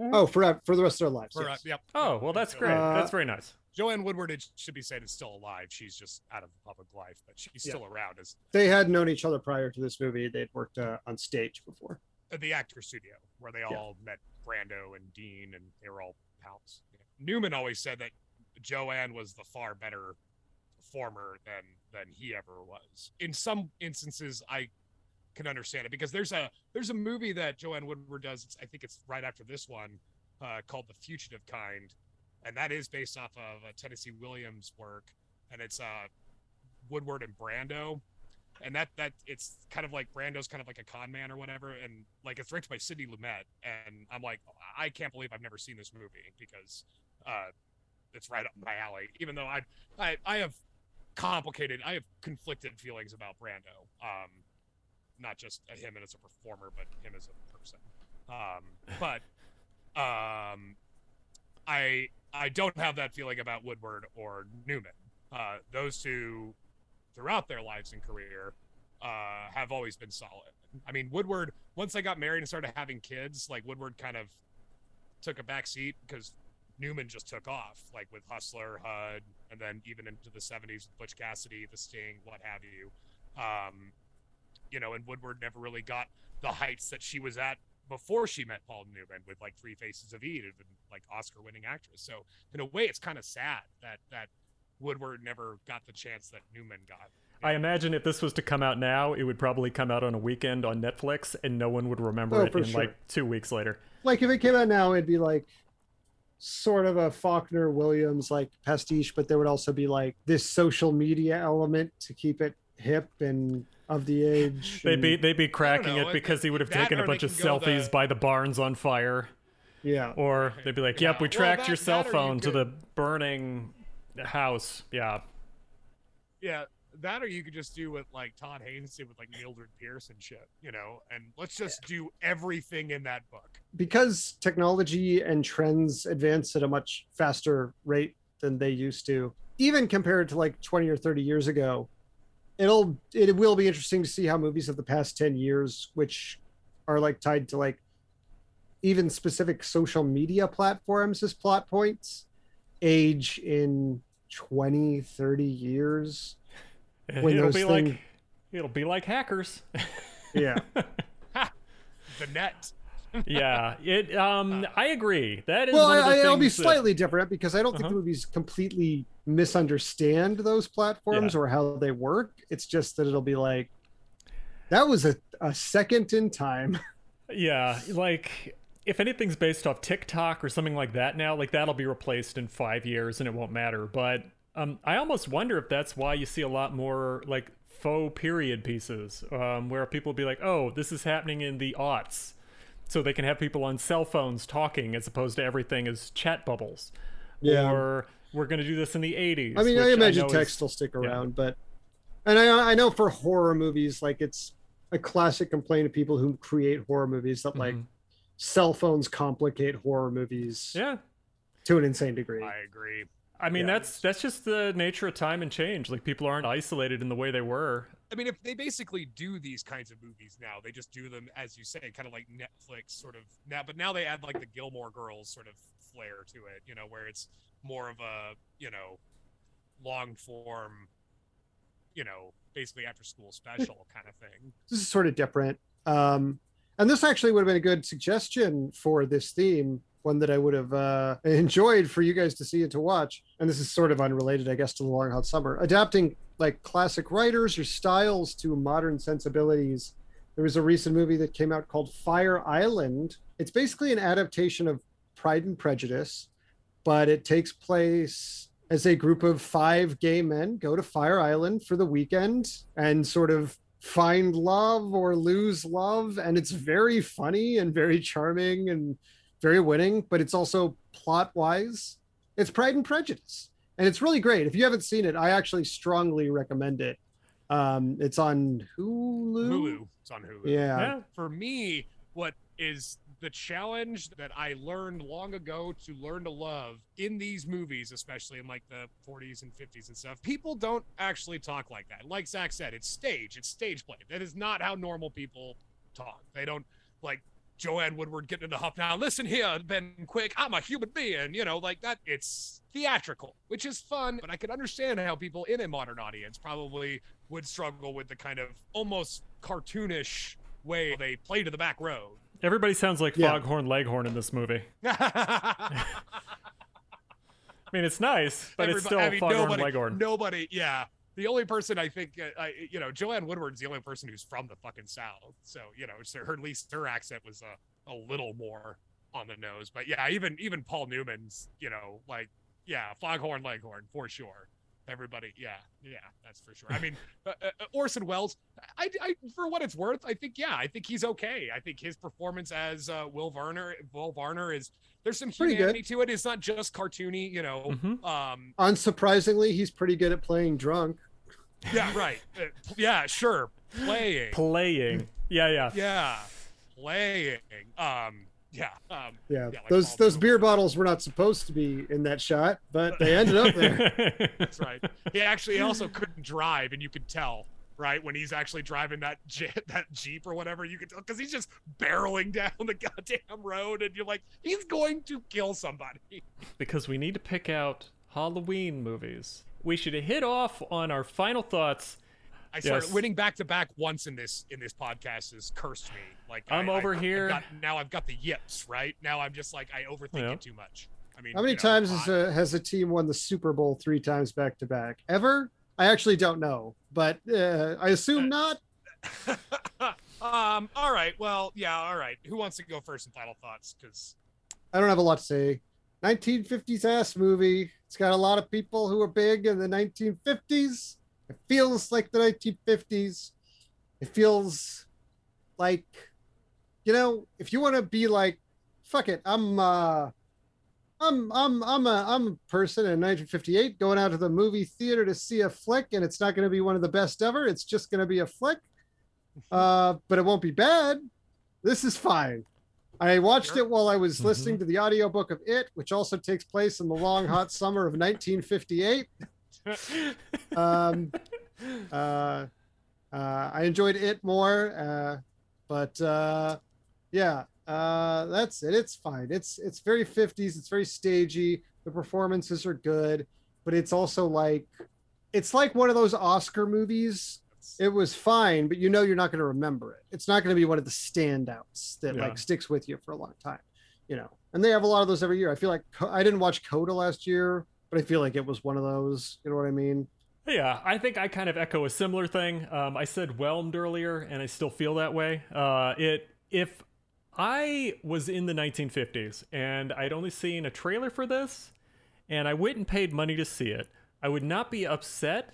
Oh, for for the rest of their lives. For, uh, yep. Oh, well, that's great. Uh, that's very nice. Joanne Woodward it should be said is still alive. She's just out of public life, but she's Yeah. still around as They had known each other prior to this movie. They'd worked uh, on stage before. at the actor studio where they Yeah. all met Brando and Dean and they were all pals. Newman always said that Joanne was the far better performer than than he ever was. In some instances I can understand it because there's a there's a movie that Joanne Woodward does, I think it's right after this one, uh, called The Fugitive Kind. And that is based off of Tennessee Williams' work. And it's uh Woodward and Brando and that that it's kind of like Brando's kind of like a con man or whatever, and like it's directed by Sidney Lumet, and I'm like, I can't believe I've never seen this movie because uh, it's right up my alley. Even though I I I have complicated, I have conflicted feelings about Brando, um, not just him and as a performer, but him as a person. Um, but um, I I don't have that feeling about Woodward or Newman. Uh, those two throughout their lives and career uh, have always been solid. I mean, Woodward, once they got married and started having kids, like Woodward kind of took a back seat because Newman just took off, like with Hustler, HUD, and then even into the 70s with Butch Cassidy, The Sting, what have you. Um, you know, and Woodward never really got the heights that she was at before she met Paul Newman with like Three Faces of Eve and like Oscar winning actress. So in a way, it's kind of sad that that Woodward never got the chance that Newman got. I imagine if this was to come out now, it would probably come out on a weekend on Netflix, and no one would remember Oh, it in sure. like two weeks later. Like if it came out now, it'd be like sort of a Faulkner Williams like pastiche, but there would also be like this social media element to keep it hip and of the age. They'd and- be they'd be cracking know, it because he would have taken a bunch of selfies the- by the barns on fire, yeah. or they'd be like, "Yep, we Yeah, well, tracked that- your cell that or you phone to the burning house." Yeah, Yeah, that or you could just do what like Todd Haynes did with like Mildred Pierce and shit, you know, and let's just do everything in that book. because technology and trends advance at a much faster rate than they used to even compared to like 20 or 30 years ago it'll it will be interesting to see how movies of the past 10 years which are like tied to like even specific social media platforms as plot points age in 20 30 years When it'll those be thing- like it'll be like hackers. yeah The net. yeah, it. Um, I agree. That is well, one of the I, I, it'll be things that- slightly different because I don't think Uh-huh. the movies completely misunderstand those platforms or how they work. It's just that it'll be like that was a, a second in time. Yeah, like if anything's based off TikTok or something like that now, like that'll be replaced in five years and it won't matter. But um, I almost wonder if that's why you see a lot more like faux period pieces, um, where people be like, "Oh, this is happening in the aughts," so they can have people on cell phones talking as opposed to everything as chat bubbles. Yeah. Or we're gonna do this in the '80s. I mean, I which imagine know is- text will stick around, but and I I know for horror movies, like it's a classic complaint of people who create horror movies that like Mhm. cell phones complicate horror movies Yeah. to an insane degree. I agree. I mean, Yeah. that's that's just the nature of time and change. Like people aren't isolated in the way they were. I mean, if they basically do these kinds of movies now, they just do them as you say, kind of like Netflix sort of now. But now they add like the Gilmore Girls sort of flair to it, you know, where it's more of a you know long form, you know, basically after school special kind of thing. this is sort of different. Um, and this actually would have been a good suggestion for this theme, one that I would have uh, enjoyed for you guys to see and to watch. And this is sort of unrelated, I guess, to the Long Hot Summer. Adapting like classic writers or styles to modern sensibilities. There was a recent movie that came out called Fire Island. It's basically an adaptation of Pride and Prejudice, but it takes place as a group of five gay men go to Fire Island for the weekend and sort of find love or lose love. And it's very funny and very charming and very winning, but it's also plot wise. It's Pride and Prejudice. And it's really great. If you haven't seen it, I actually strongly recommend it. Um, it's on Hulu. Hulu, it's on Hulu. Yeah. Yeah. for me, what is the challenge that I learned long ago to learn to love in these movies, especially in like the 40s and 50s and stuff. People don't actually talk like that. Like Zach said, it's stage, it's stage play. That is not how normal people talk. They don't like Joanne Woodward getting into huff now. Listen here, Ben Quick, I'm a human being, you know, like that. It's theatrical, which is fun, but I could understand how people in a modern audience probably would struggle with the kind of almost cartoonish way they play to the back row. Everybody sounds like Yeah. Foghorn Leghorn in this movie. I mean, it's nice, but it's still I mean, Foghorn nobody, Leghorn. Nobody, yeah. The only person I think, uh, I, you know, Joanne Woodward's the only person who's from the fucking South. So, you know, so her, at least her accent was a, a little more on the nose. But yeah, even even Paul Newman's, you know, like, yeah, Foghorn Leghorn for sure. Everybody, yeah, yeah, that's for sure. I mean, uh, uh, Orson Welles, I, I, for what it's worth, I think, yeah, I think he's okay. I think his performance as uh, Will Varner, Will Varner is there's some Pretty good. humanity to it. It's not just cartoony, you know. Mhm. Um, Unsurprisingly, he's pretty good at playing drunk. Yeah, right. Uh, yeah, sure. Playing. Playing. Yeah, yeah. Yeah, playing. Um, yeah. Um, Yeah, like those those Newman. beer bottles were not supposed to be in that shot, but they ended up there. that's right. He actually also couldn't drive, and you could tell, right, when he's actually driving that je- that jeep or whatever. You could tell because he's just barreling down the goddamn road, and you're like, he's going to kill somebody. because we need to pick out Halloween movies. We should hit off on our final thoughts. I started Yes. winning back to back once in this in this podcast has cursed me. Like I'm I- over I- I've here. got- now I've got the yips. Right now, I'm just like I overthink Yeah. it too much. I mean, How many you know, times has a, has a team won the Super Bowl three times back to back? Ever? I actually don't know, but uh, I assume not. um. All right. Well, yeah. All right. Who wants to go first in final thoughts? Because I don't have a lot to say. 1950s ass movie. It's got a lot of people who were big in the 1950s. It feels like the 1950s. It feels like, you know, if you want to be like, fuck it, I'm, uh, I'm, I'm, I'm a, I'm a person in 1958 going out to the movie theater to see a flick, and it's not going to be one of the best ever. It's just going to be a flick, uh, but it won't be bad. This is fine. I watched Sure. it while I was Mhm. listening to the audiobook of It, which also takes place in the long hot summer of 1958. Um, uh, uh, I enjoyed it more, uh, but uh, yeah, uh, that's it. It's fine. It's it's very 50s. It's very stagey. The performances are good, but it's also like it's like one of those Oscar movies. It was fine, but you know you're not going to remember it. It's not going to be one of the standouts that Yeah. like sticks with you for a long time, you know. And they have a lot of those every year. I feel like I didn't watch Coda last year, but I feel like it was one of those. You know what I mean? Yeah, I think I kind of echo a similar thing. Um, I said whelmed earlier, and I still feel that way. Uh, it if I was in the 1950s and I'd only seen a trailer for this, and I went and paid money to see it, I would not be upset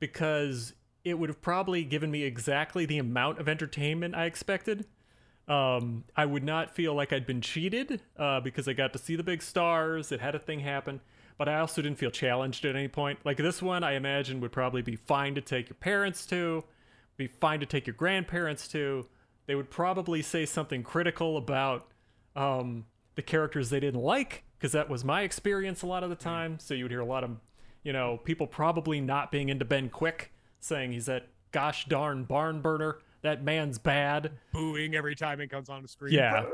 because it would have probably given me exactly the amount of entertainment I expected. Um, I would not feel like I'd been cheated uh, because I got to see the big stars. It had a thing happen, but I also didn't feel challenged at any point. Like this one, I imagine would probably be fine to take your parents to, be fine to take your grandparents to. They would probably say something critical about um, the characters they didn't like because that was my experience a lot of the time. So you would hear a lot of, you know, people probably not being into Ben Quick, saying he's that gosh darn barn burner. That man's bad. booing every time it comes on the screen. Yeah.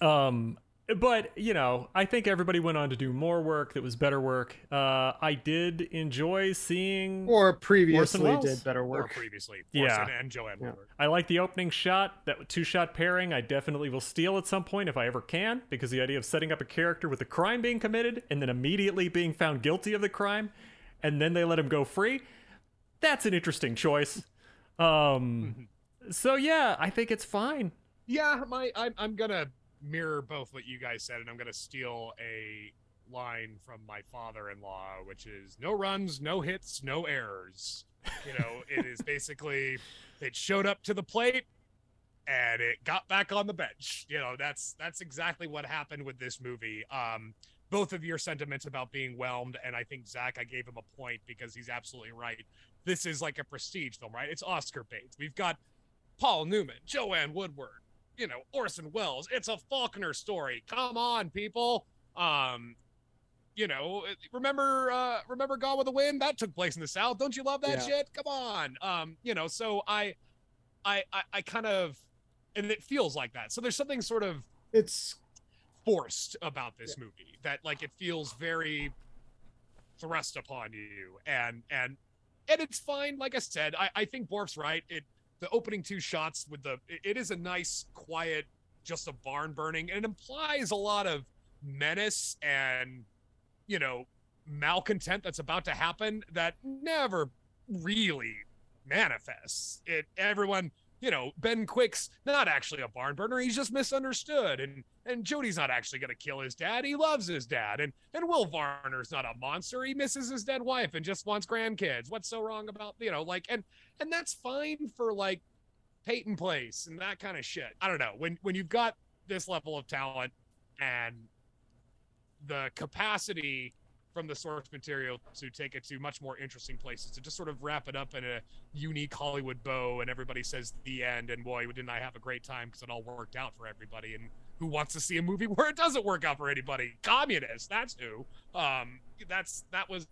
Um, but you know, I think everybody went on to do more work that was better work. Uh, I did enjoy seeing. Or previously Welles? did better Or work. previously, Yeah. And Joanne Yeah. Woodward. I like the opening shot, that two shot pairing. I definitely will steal at some point if I ever can, because the idea of setting up a character with a crime being committed and then immediately being found guilty of the crime, and then they let him go free, that's an interesting choice. Um, so yeah, I think it's fine. Yeah, my I'm I'm gonna mirror both what you guys said, and I'm gonna steal a line from my father-in-law, which is no runs, no hits, no errors. You know, it is basically it showed up to the plate and it got back on the bench. You know, that's that's exactly what happened with this movie. Um both of your sentiments about being whelmed, and I think Zach, I gave him a point because he's absolutely right. This is like a prestige film, right? It's Oscar bait. We've got Paul Newman, Joanne Woodward, you know, Orson Welles. It's a Faulkner story. Come on, people. Um, you know, remember uh remember Gone with the Wind? That took place in the South. Don't you love that Yeah. shit? Come on. Um, you know, so I I I, I kind of and it feels like that. So there's something sort of It's forced about this movie that like it feels very thrust upon you and and and it's fine like i said i i think borf's right. It the opening two shots with the it, it is a nice quiet just a barn burning and it implies a lot of menace and you know malcontent that's about to happen that never really manifests. It everyone you know ben quick's not actually a barn burner he's just misunderstood and and Jody's not actually going to kill his dad. He loves his dad. And and Will Varner's not a monster. He misses his dead wife and just wants grandkids. What's so wrong about, you know, like and and that's fine for like Peyton Place and that kind of shit. I don't know. When when you've got this level of talent and the capacity from the source material to take it to much more interesting places to just sort of wrap it up in a unique Hollywood bow and everybody says the end and boy didn't I have a great time because it all worked out for everybody and who wants to see a movie where it doesn't work out for anybody communists that's who um that's that was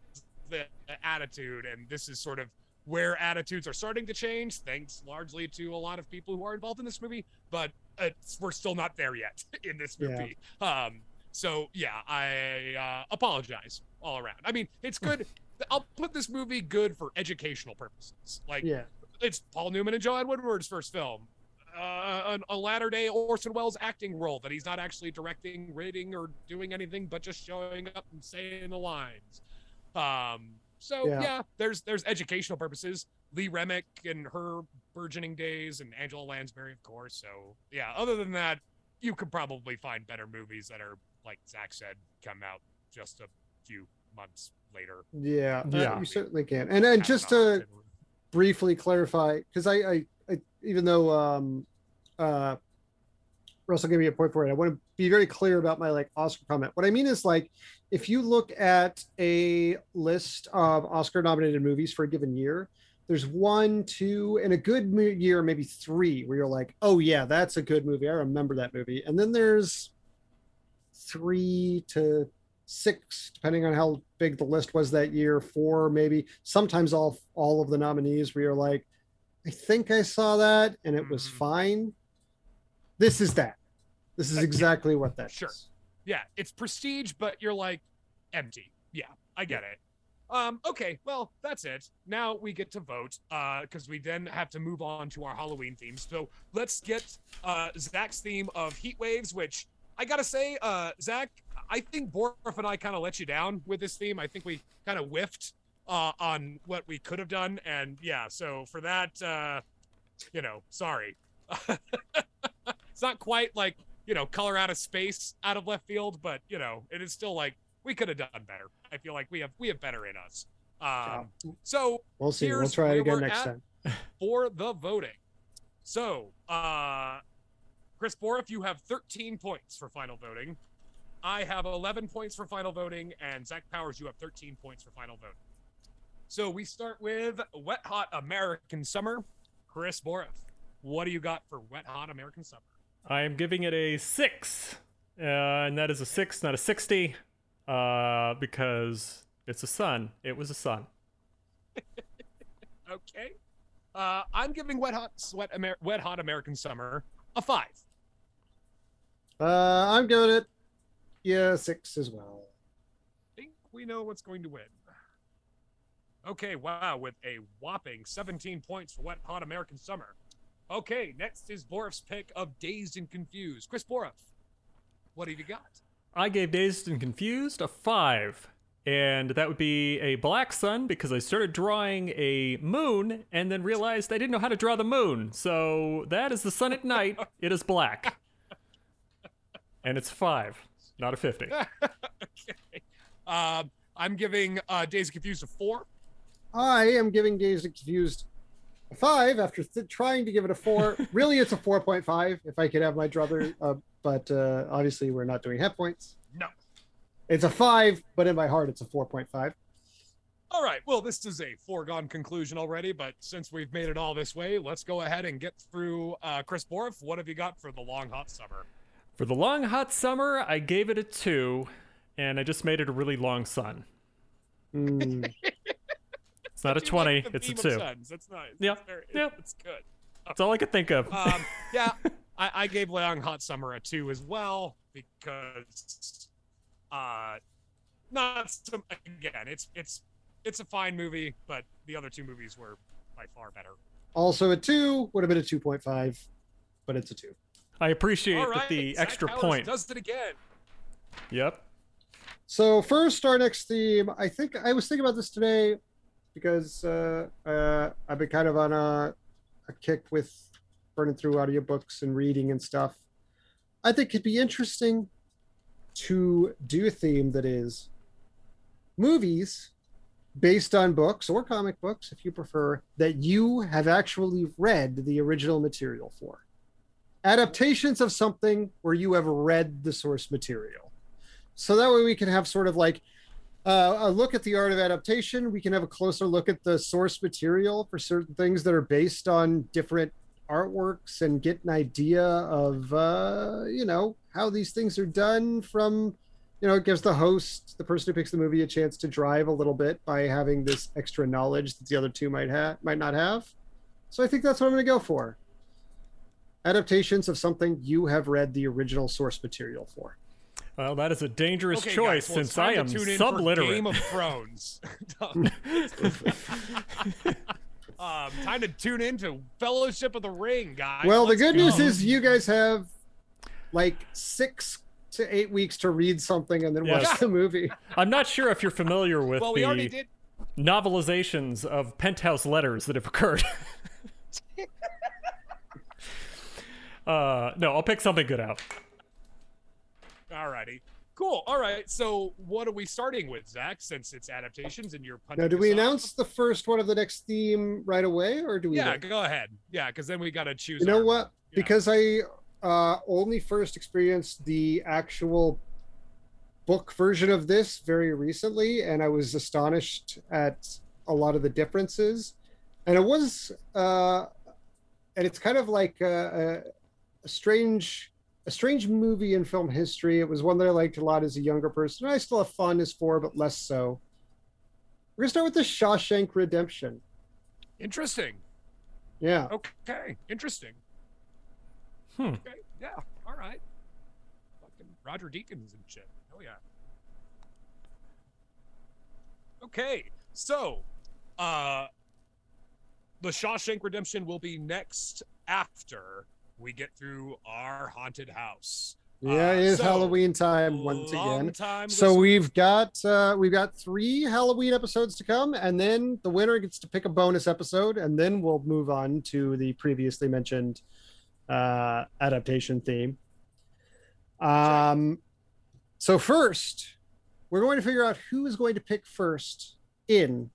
the attitude and this is sort of where attitudes are starting to change thanks largely to a lot of people who are involved in this movie but it's, we're still not there yet in this Yeah. movie um so yeah i uh, apologize all around i mean it's good i'll put this movie good for educational purposes like yeah. it's Paul Newman and Joanne Woodward's first film. Uh, a, a latter day Orson Welles acting role that he's not actually directing, writing, or doing anything but just showing up and saying the lines. Um, so Yeah. yeah. there's there's educational purposes. Lee Remick and her burgeoning days, and Angela Lansbury, of course. So yeah, other than that, you could probably find better movies that are like Zach said, come out just a few months later. Yeah, Yeah. you certainly can. And and just to briefly clarify, because I, I, I, even though um, uh, Russell gave me a point for it, I want to be very clear about my like Oscar comment. What I mean is like, if you look at a list of Oscar-nominated movies for a given year, there's one, two, and a good year, maybe three, where you're like, oh yeah, that's a good movie. I remember that movie. And then there's three to six, depending on how big the list was that year, four maybe, sometimes all all of the nominees where you're like, I think I saw that and it was Mhm. fine. This is that. This is Uh, exactly what that Sure. is. yeah, it's prestige, but you're like empty. Yeah, I get it. Um, okay, well, that's it. Now we get to vote, uh, because we then have to move on to our Halloween themes. So let's get uh Zach's theme of heat waves, which I gotta say, uh, Zach, I think Borf and I kind of let you down with this theme. I think we kind of whiffed uh on what we could have done, and yeah, so for that, uh, you know, sorry. it's not quite like you know, color out of space out of left field, but you know, it is still like we could have done better. I feel like we have we have better in us. Um, so We'll see. We'll try it again next time. for the voting. So, uh, Chris Boriff, you have 13 points for final voting. I have 11 points for final voting, and Zach Powers, you have 13 points for final voting. So we start with Wet Hot American Summer. Chris Boriff, what do you got for Wet Hot American Summer? I am giving it a six, uh, and that is a six, not a sixty, uh, because it's a sun. It was a sun. Okay. Uh, I'm giving Wet Hot Sweat Amer- Wet Hot American Summer a five. Uh, I'm giving it yeah six as well. I think we know what's going to win. Okay, wow, with a whopping 17 points for Wet Hot American Summer. Okay, next is Boriff's pick of Dazed and Confused. Chris Boriff, what have you got? I gave Dazed and Confused a five. And that would be a black sun because I started drawing a moon and then realized I didn't know how to draw the moon. So that is the sun at night. It is black. And it's five, not a 50. okay. Um, I'm giving uh, Dazed and Confused a four. I am giving Dazed and Confused a five after th- trying to give it a four. really, it's a four point five if I could have my druther, uh, but uh, obviously we're not doing half points. No. It's a five, but in my heart, it's a four point five. All right. Well, this is a foregone conclusion already, but since we've made it all this way, let's go ahead and get through. Uh, Chris Borf, what have you got for the long hot summer? For the long hot summer, I gave it a two, and I just made it a really long sun. Hmm. It's not a You like twenty; it's a theme of two. suns. That's nice. Yeah, That's very- yeah. That's good. That's all I could think of. Um, yeah, I, I gave Long Hot Summer a two as well because, uh, not some, again, it's it's it's a fine movie, but the other two movies were by far better. Also a two would have been a two point five, but it's a two. I appreciate right, the Zach extra Powers point. does it again. Yep. So first, our next theme. I think I was thinking about this today because uh, uh, I've been kind of on a, a kick with burning through audiobooks and reading and stuff. I think it'd be interesting to do a theme that is movies based on books or comic books, if you prefer, that you have actually read the original material for. Adaptations of something where you have read the source material. So that way we can have sort of like uh, a look at the art of adaptation. We can have a closer look at the source material for certain things that are based on different artworks and get an idea of uh, you know how these things are done from you know it gives the host the person who picks the movie a chance to drive a little bit by having this extra knowledge that the other two might have might not have. So i think that's what i'm going to go for adaptations of something you have read the original source material for Well, that is a dangerous Okay, choice guys, well, since I am to tune in for subliterate. Game of Thrones. um, time to tune in to Fellowship of the Ring, guys. Well, the Let's good news is you guys have like six to eight weeks to read something and then Yes. watch the movie. I'm not sure if you're familiar with Well, we the did. novelizations of penthouse letters that have occurred. Uh, no, I'll pick something good out. Alrighty. Cool. All right. So, what are we starting with, Zach? Since it's adaptations and you're punting Now, do we off? announce the first one of the next theme right away, or do we? Yeah, wait? go ahead. Yeah, because then we got to choose. You know our- what? yeah. Because I uh, only first experienced the actual book version of this very recently, and I was astonished at a lot of the differences. And it was, uh, and it's kind of like a, a, a strange, a strange movie in film history. It was one that I liked a lot as a younger person. I still have fondness for, but less so. We're gonna start with the Shawshank Redemption. Interesting. Yeah. Okay. Interesting. Hmm. Okay. Yeah. All right. Fucking Roger Deakins and shit. Oh yeah. Okay. So, uh, the Shawshank Redemption will be next after we get through our haunted house. Yeah, Uh, it is so, Halloween time once again. time So we've got uh, we've got three Halloween episodes to come, and then the winner gets to pick a bonus episode, and then we'll move on to the previously mentioned uh, adaptation theme. Um, so first, we're going to figure out who is going to pick first in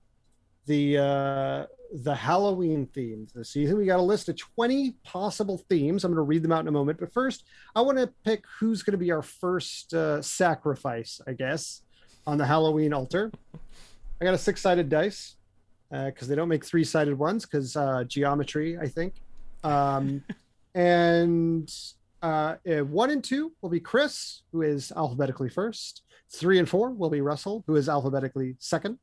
the uh, the Halloween themes this season. We got a list of 20 possible themes. I'm going to read them out in a moment, but first, I want to pick who's going to be our first uh, sacrifice, I guess, on the Halloween altar. I got a six-sided dice because they don't make three-sided ones because uh, geometry, I think. Um, and uh, uh, one and two will be Chris, who is alphabetically first. Three and four will be Russell, who is alphabetically second.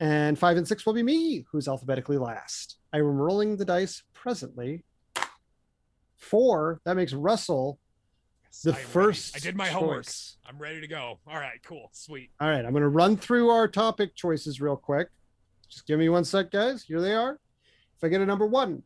And five and six will be me, who's alphabetically last. I am rolling the dice presently. Four, that makes Russell Yes, the I am ready. first. I did my homework. I'm ready to go. All right. Cool. Sweet. All right, I'm going to run through our topic choices real quick. Just give me one sec, guys. Here they are. If I get a number one,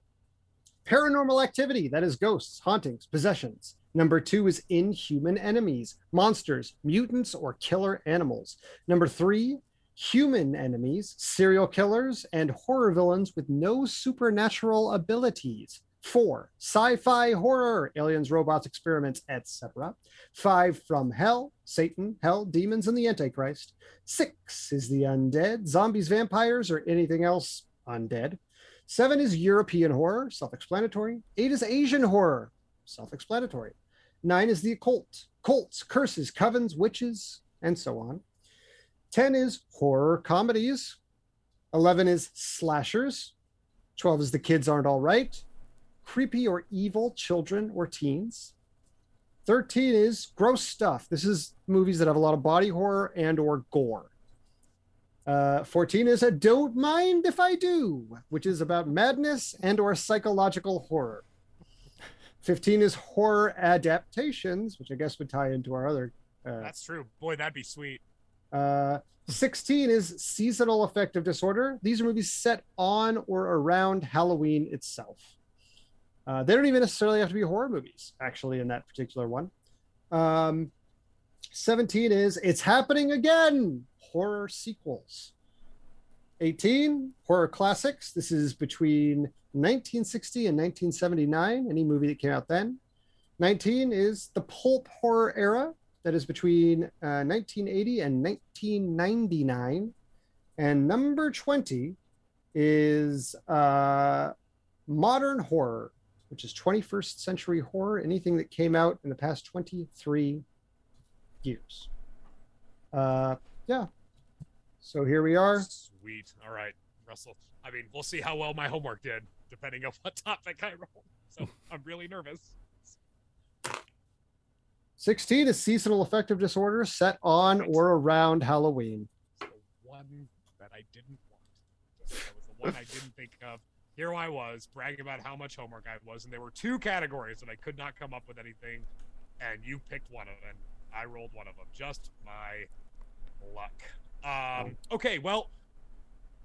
paranormal activity, that is ghosts, hauntings, possessions. Number two is inhuman enemies, monsters, mutants, or killer animals. Number three, human enemies, serial killers, and horror villains with no supernatural abilities. Four, sci fi horror, aliens, robots, experiments, etc. Five, from hell, Satan, hell, demons, and the Antichrist. Six is the undead, zombies, vampires, or anything else undead. Seven is European horror, self explanatory. Eight is Asian horror, self explanatory. Nine is the occult, cults, curses, covens, witches, and so on. 10 is horror comedies. 11 is slashers. 12 is the kids aren't all right. Creepy or evil children or teens. 13 is gross stuff. This is movies that have a lot of body horror and or gore. Uh, 14 is a don't mind if I do, which is about madness and or psychological horror. 15 is horror adaptations, which I guess would tie into our other. Uh, That's true. Boy, that'd be sweet. Uh, 16 is seasonal affective disorder. These are movies set on or around Halloween itself. Uh, they don't even necessarily have to be horror movies, actually, in that particular one. Um, 17 is It's Happening Again, horror sequels. 18, horror classics. This is between 1960 and 1979, any movie that came out then. 19 is the pulp horror era that is between uh, 1980 and 1999. And number 20 is uh, modern horror, which is 21st century horror, anything that came out in the past 23 years. Uh, yeah. So here we are. Sweet. All right, Russell. I mean, we'll see how well my homework did, depending on what topic I roll. So I'm really nervous. 16 is seasonal affective disorder set on or around Halloween. The one that I didn't want. That was the one I didn't think of. Here I was bragging about how much homework I was, and there were two categories that I could not come up with anything, and you picked one of them. I rolled one of them. Just my luck. Um, okay, well,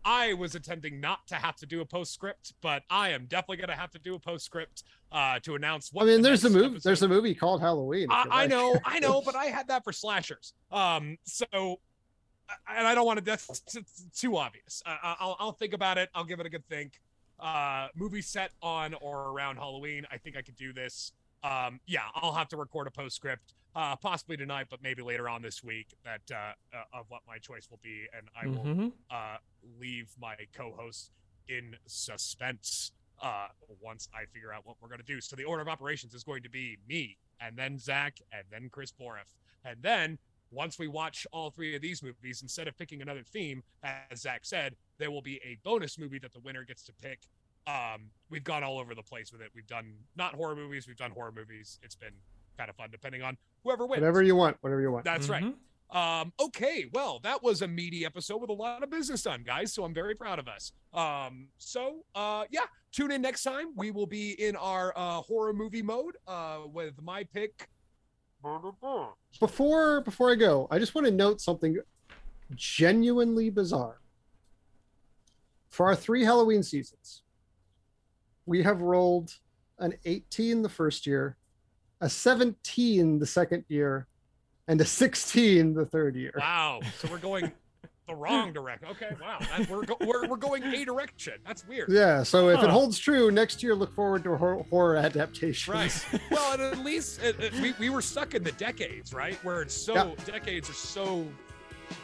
I was attempting not to have to do a postscript, but I am definitely going to have to do a postscript uh, to announce what. I mean, the there's a next movie. There's a movie called Halloween. I, you I know, I know, but I had that for slashers. Um, so, and I don't want to. That's t- t- too obvious. Uh, I'll, I'll think about it. I'll give it a good think. Uh, movie set on or around Halloween. I think I could do this. Um, yeah, I'll have to record a postscript, uh, possibly tonight, but maybe later on this week. That uh, uh, of what my choice will be, and I will Mhm. Leave my co-host in suspense uh, once I figure out what we're going to do. So the order of operations is going to be me, and then Zach, and then Chris Boriff, and then once we watch all three of these movies, instead of picking another theme, as Zach said, there will be a bonus movie that the winner gets to pick. Um, we've gone all over the place with it. We've done not horror movies, we've done horror movies. It's been kind of fun, depending on whoever wins. Whatever you want. Whatever you want. That's right. Um, okay, well, that was a meaty episode with a lot of business done, guys. So I'm very proud of us. Um, so uh, yeah, tune in next time. We will be in our uh, horror movie mode uh, with my pick. Before before I go, I just want to note something genuinely bizarre. For our three Halloween seasons, we have rolled an 18 the first year, a 17 the second year, and a 16 the third year. Wow. So we're going the wrong direction. Okay. Wow. That, we're, go- we're we're going a direction. That's weird. Yeah, so if it holds true, next year look forward to hor- horror adaptations. Right. Well, and at least it, it- we, we were stuck in the decades, right? Where it's so Yeah. decades are so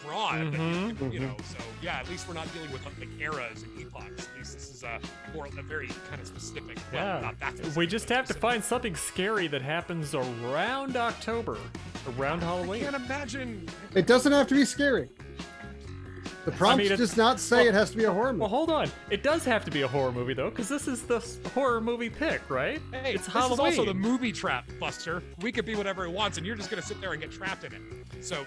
broad, that you, can- you know. Mm-hmm. So yeah, at least we're not dealing with like eras and epochs. At least this is a more a very kind of specific. Well, Yeah. not that. Specific, We just but have to find something scary that happens around October, around Halloween. I Halloween. can't imagine. It doesn't have to be scary. The prompt mean, does not say well- it has to be a horror movie. Well, hold on. It does have to be a horror movie though, because this is the horror movie pick, right? Hey, it's this Halloween. is also the movie trap, Buster. We could be whatever it wants, and you're just gonna sit there and get trapped in it. So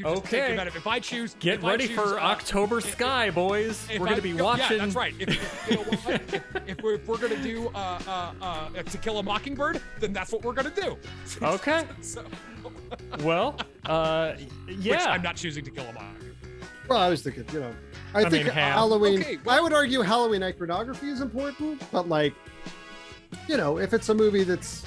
you just Okay. think about it. If I choose, Get if I ready choose, for uh, October if- if- Sky, boys. If We're I- gonna be watching. Yeah, that's right. If, if- you know if, if, we're, if we're gonna do uh, uh, uh, To Kill a Mockingbird, then that's what we're gonna do. Okay. so, Well, uh, Which yeah. I'm not choosing To Kill a Mockingbird. Well, I was thinking, you know, I, I think mean. Halloween. Okay, I would argue Halloween iconography is important, but like, you know, if it's a movie that's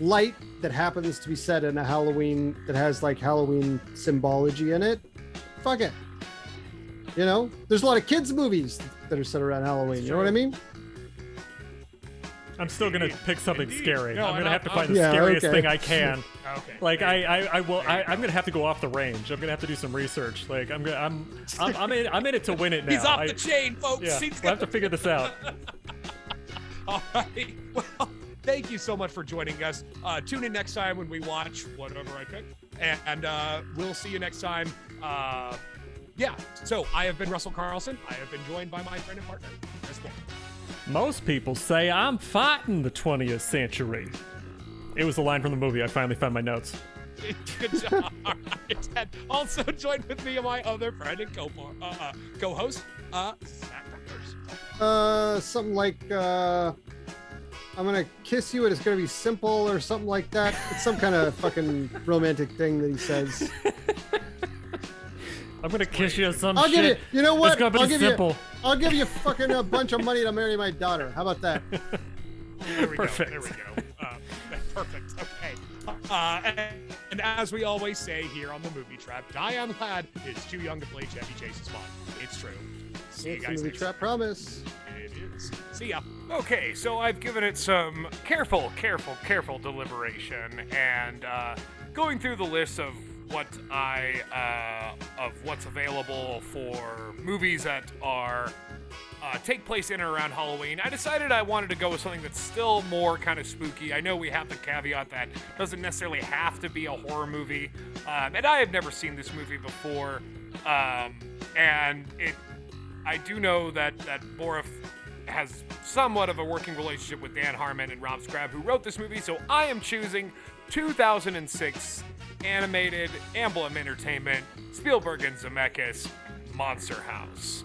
light that happens to be set in a Halloween that has like Halloween symbology in it, fuck it. You know, there's a lot of kids movies that are set around Halloween. You know what I mean? I'm still gonna pick something Indeed. scary. No, I'm gonna have to find the Yeah, scariest okay. thing I can. Okay. Like I, I, I will. I, I'm gonna have to go off the range. I'm gonna have to do some research. Like I'm gonna. I'm. I'm, I'm in. I'm in it to win it now. He's off I- the chain, folks. Yeah, He's we'll have to figure this out. All right. Well, thank you so much for joining us. Uh, tune in next time when we watch whatever I pick, and uh, we'll see you next time. Uh, yeah. So I have been Russell Carlsen. I have been joined by my friend and partner, Chris Bull. Most people say I'm fighting the 20th century. It was a line from the movie. I finally found my notes. Good job. All right. And also joined with me and my other friend and co uh, co-host, uh, Zach Peppers. Uh, something like uh, I'm gonna kiss you and it's gonna be simple or something like that. It's some kind of fucking romantic thing that he says. I'm gonna kiss you some shit. I'll shit. give you. You know what? It's gonna be I'll give simple. you. I'll give you fucking a bunch of money to marry my daughter. How about that? There we Perfect. go. There we go. Uh, perfect. Okay. Uh, and, and as we always say here on the Movie Trap, Diane Ladd is too young to play Chevy Chase's mom. It's true. See you It's a guys movie next trap time. promise. See ya. Okay, so I've given it some careful, careful, careful deliberation, and uh, going through the list of what I uh, of what's available for movies that are uh, take place in and around Halloween, I decided I wanted to go with something that's still more kind of spooky. I know we have the caveat that doesn't necessarily have to be a horror movie, um, and I have never seen this movie before, um, and it I do know that that Borif has somewhat of a working relationship with Dan Harmon and Rob Schrab, who wrote this movie. So I am choosing 2006 animated Amblin Entertainment Spielberg and Zemeckis Monster House.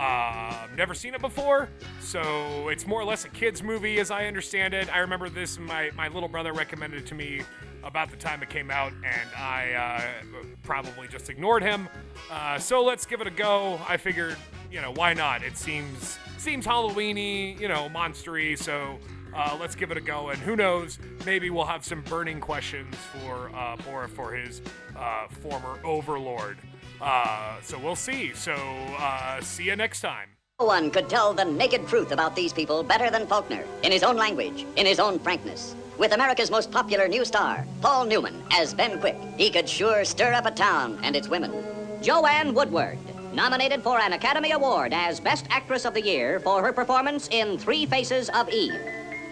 Uh, never seen it before, so it's more or less a kids movie as I understand it. I remember this; my my little brother recommended it to me about the time it came out, and I uh, probably just ignored him. Uh, so let's give it a go. I figured, you know, why not? It seems seems Halloweeny, you know, monstery. So uh, let's give it a go. And who knows? Maybe we'll have some burning questions for uh, Bora for his uh, former overlord. Uh, so we'll see. So uh, see you next time. No one could tell the naked truth about these people better than Faulkner, in his own language, in his own frankness. With America's most popular new star, Paul Newman, as Ben Quick, he could sure stir up a town and its women. Joanne Woodward, nominated for an Academy Award as Best Actress of the Year for her performance in Three Faces of Eve.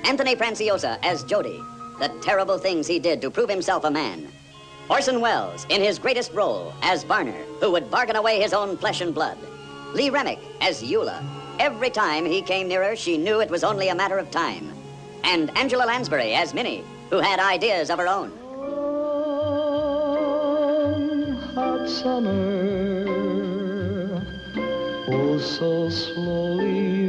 Anthony Franciosa as Jody, the terrible things he did to prove himself a man. Orson Welles in his greatest role as Varner, who would bargain away his own flesh and blood. Lee Remick as Eula. Every time he came nearer, she knew it was only a matter of time. And Angela Lansbury as Minnie, who had ideas of her own. hot summer, oh so slowly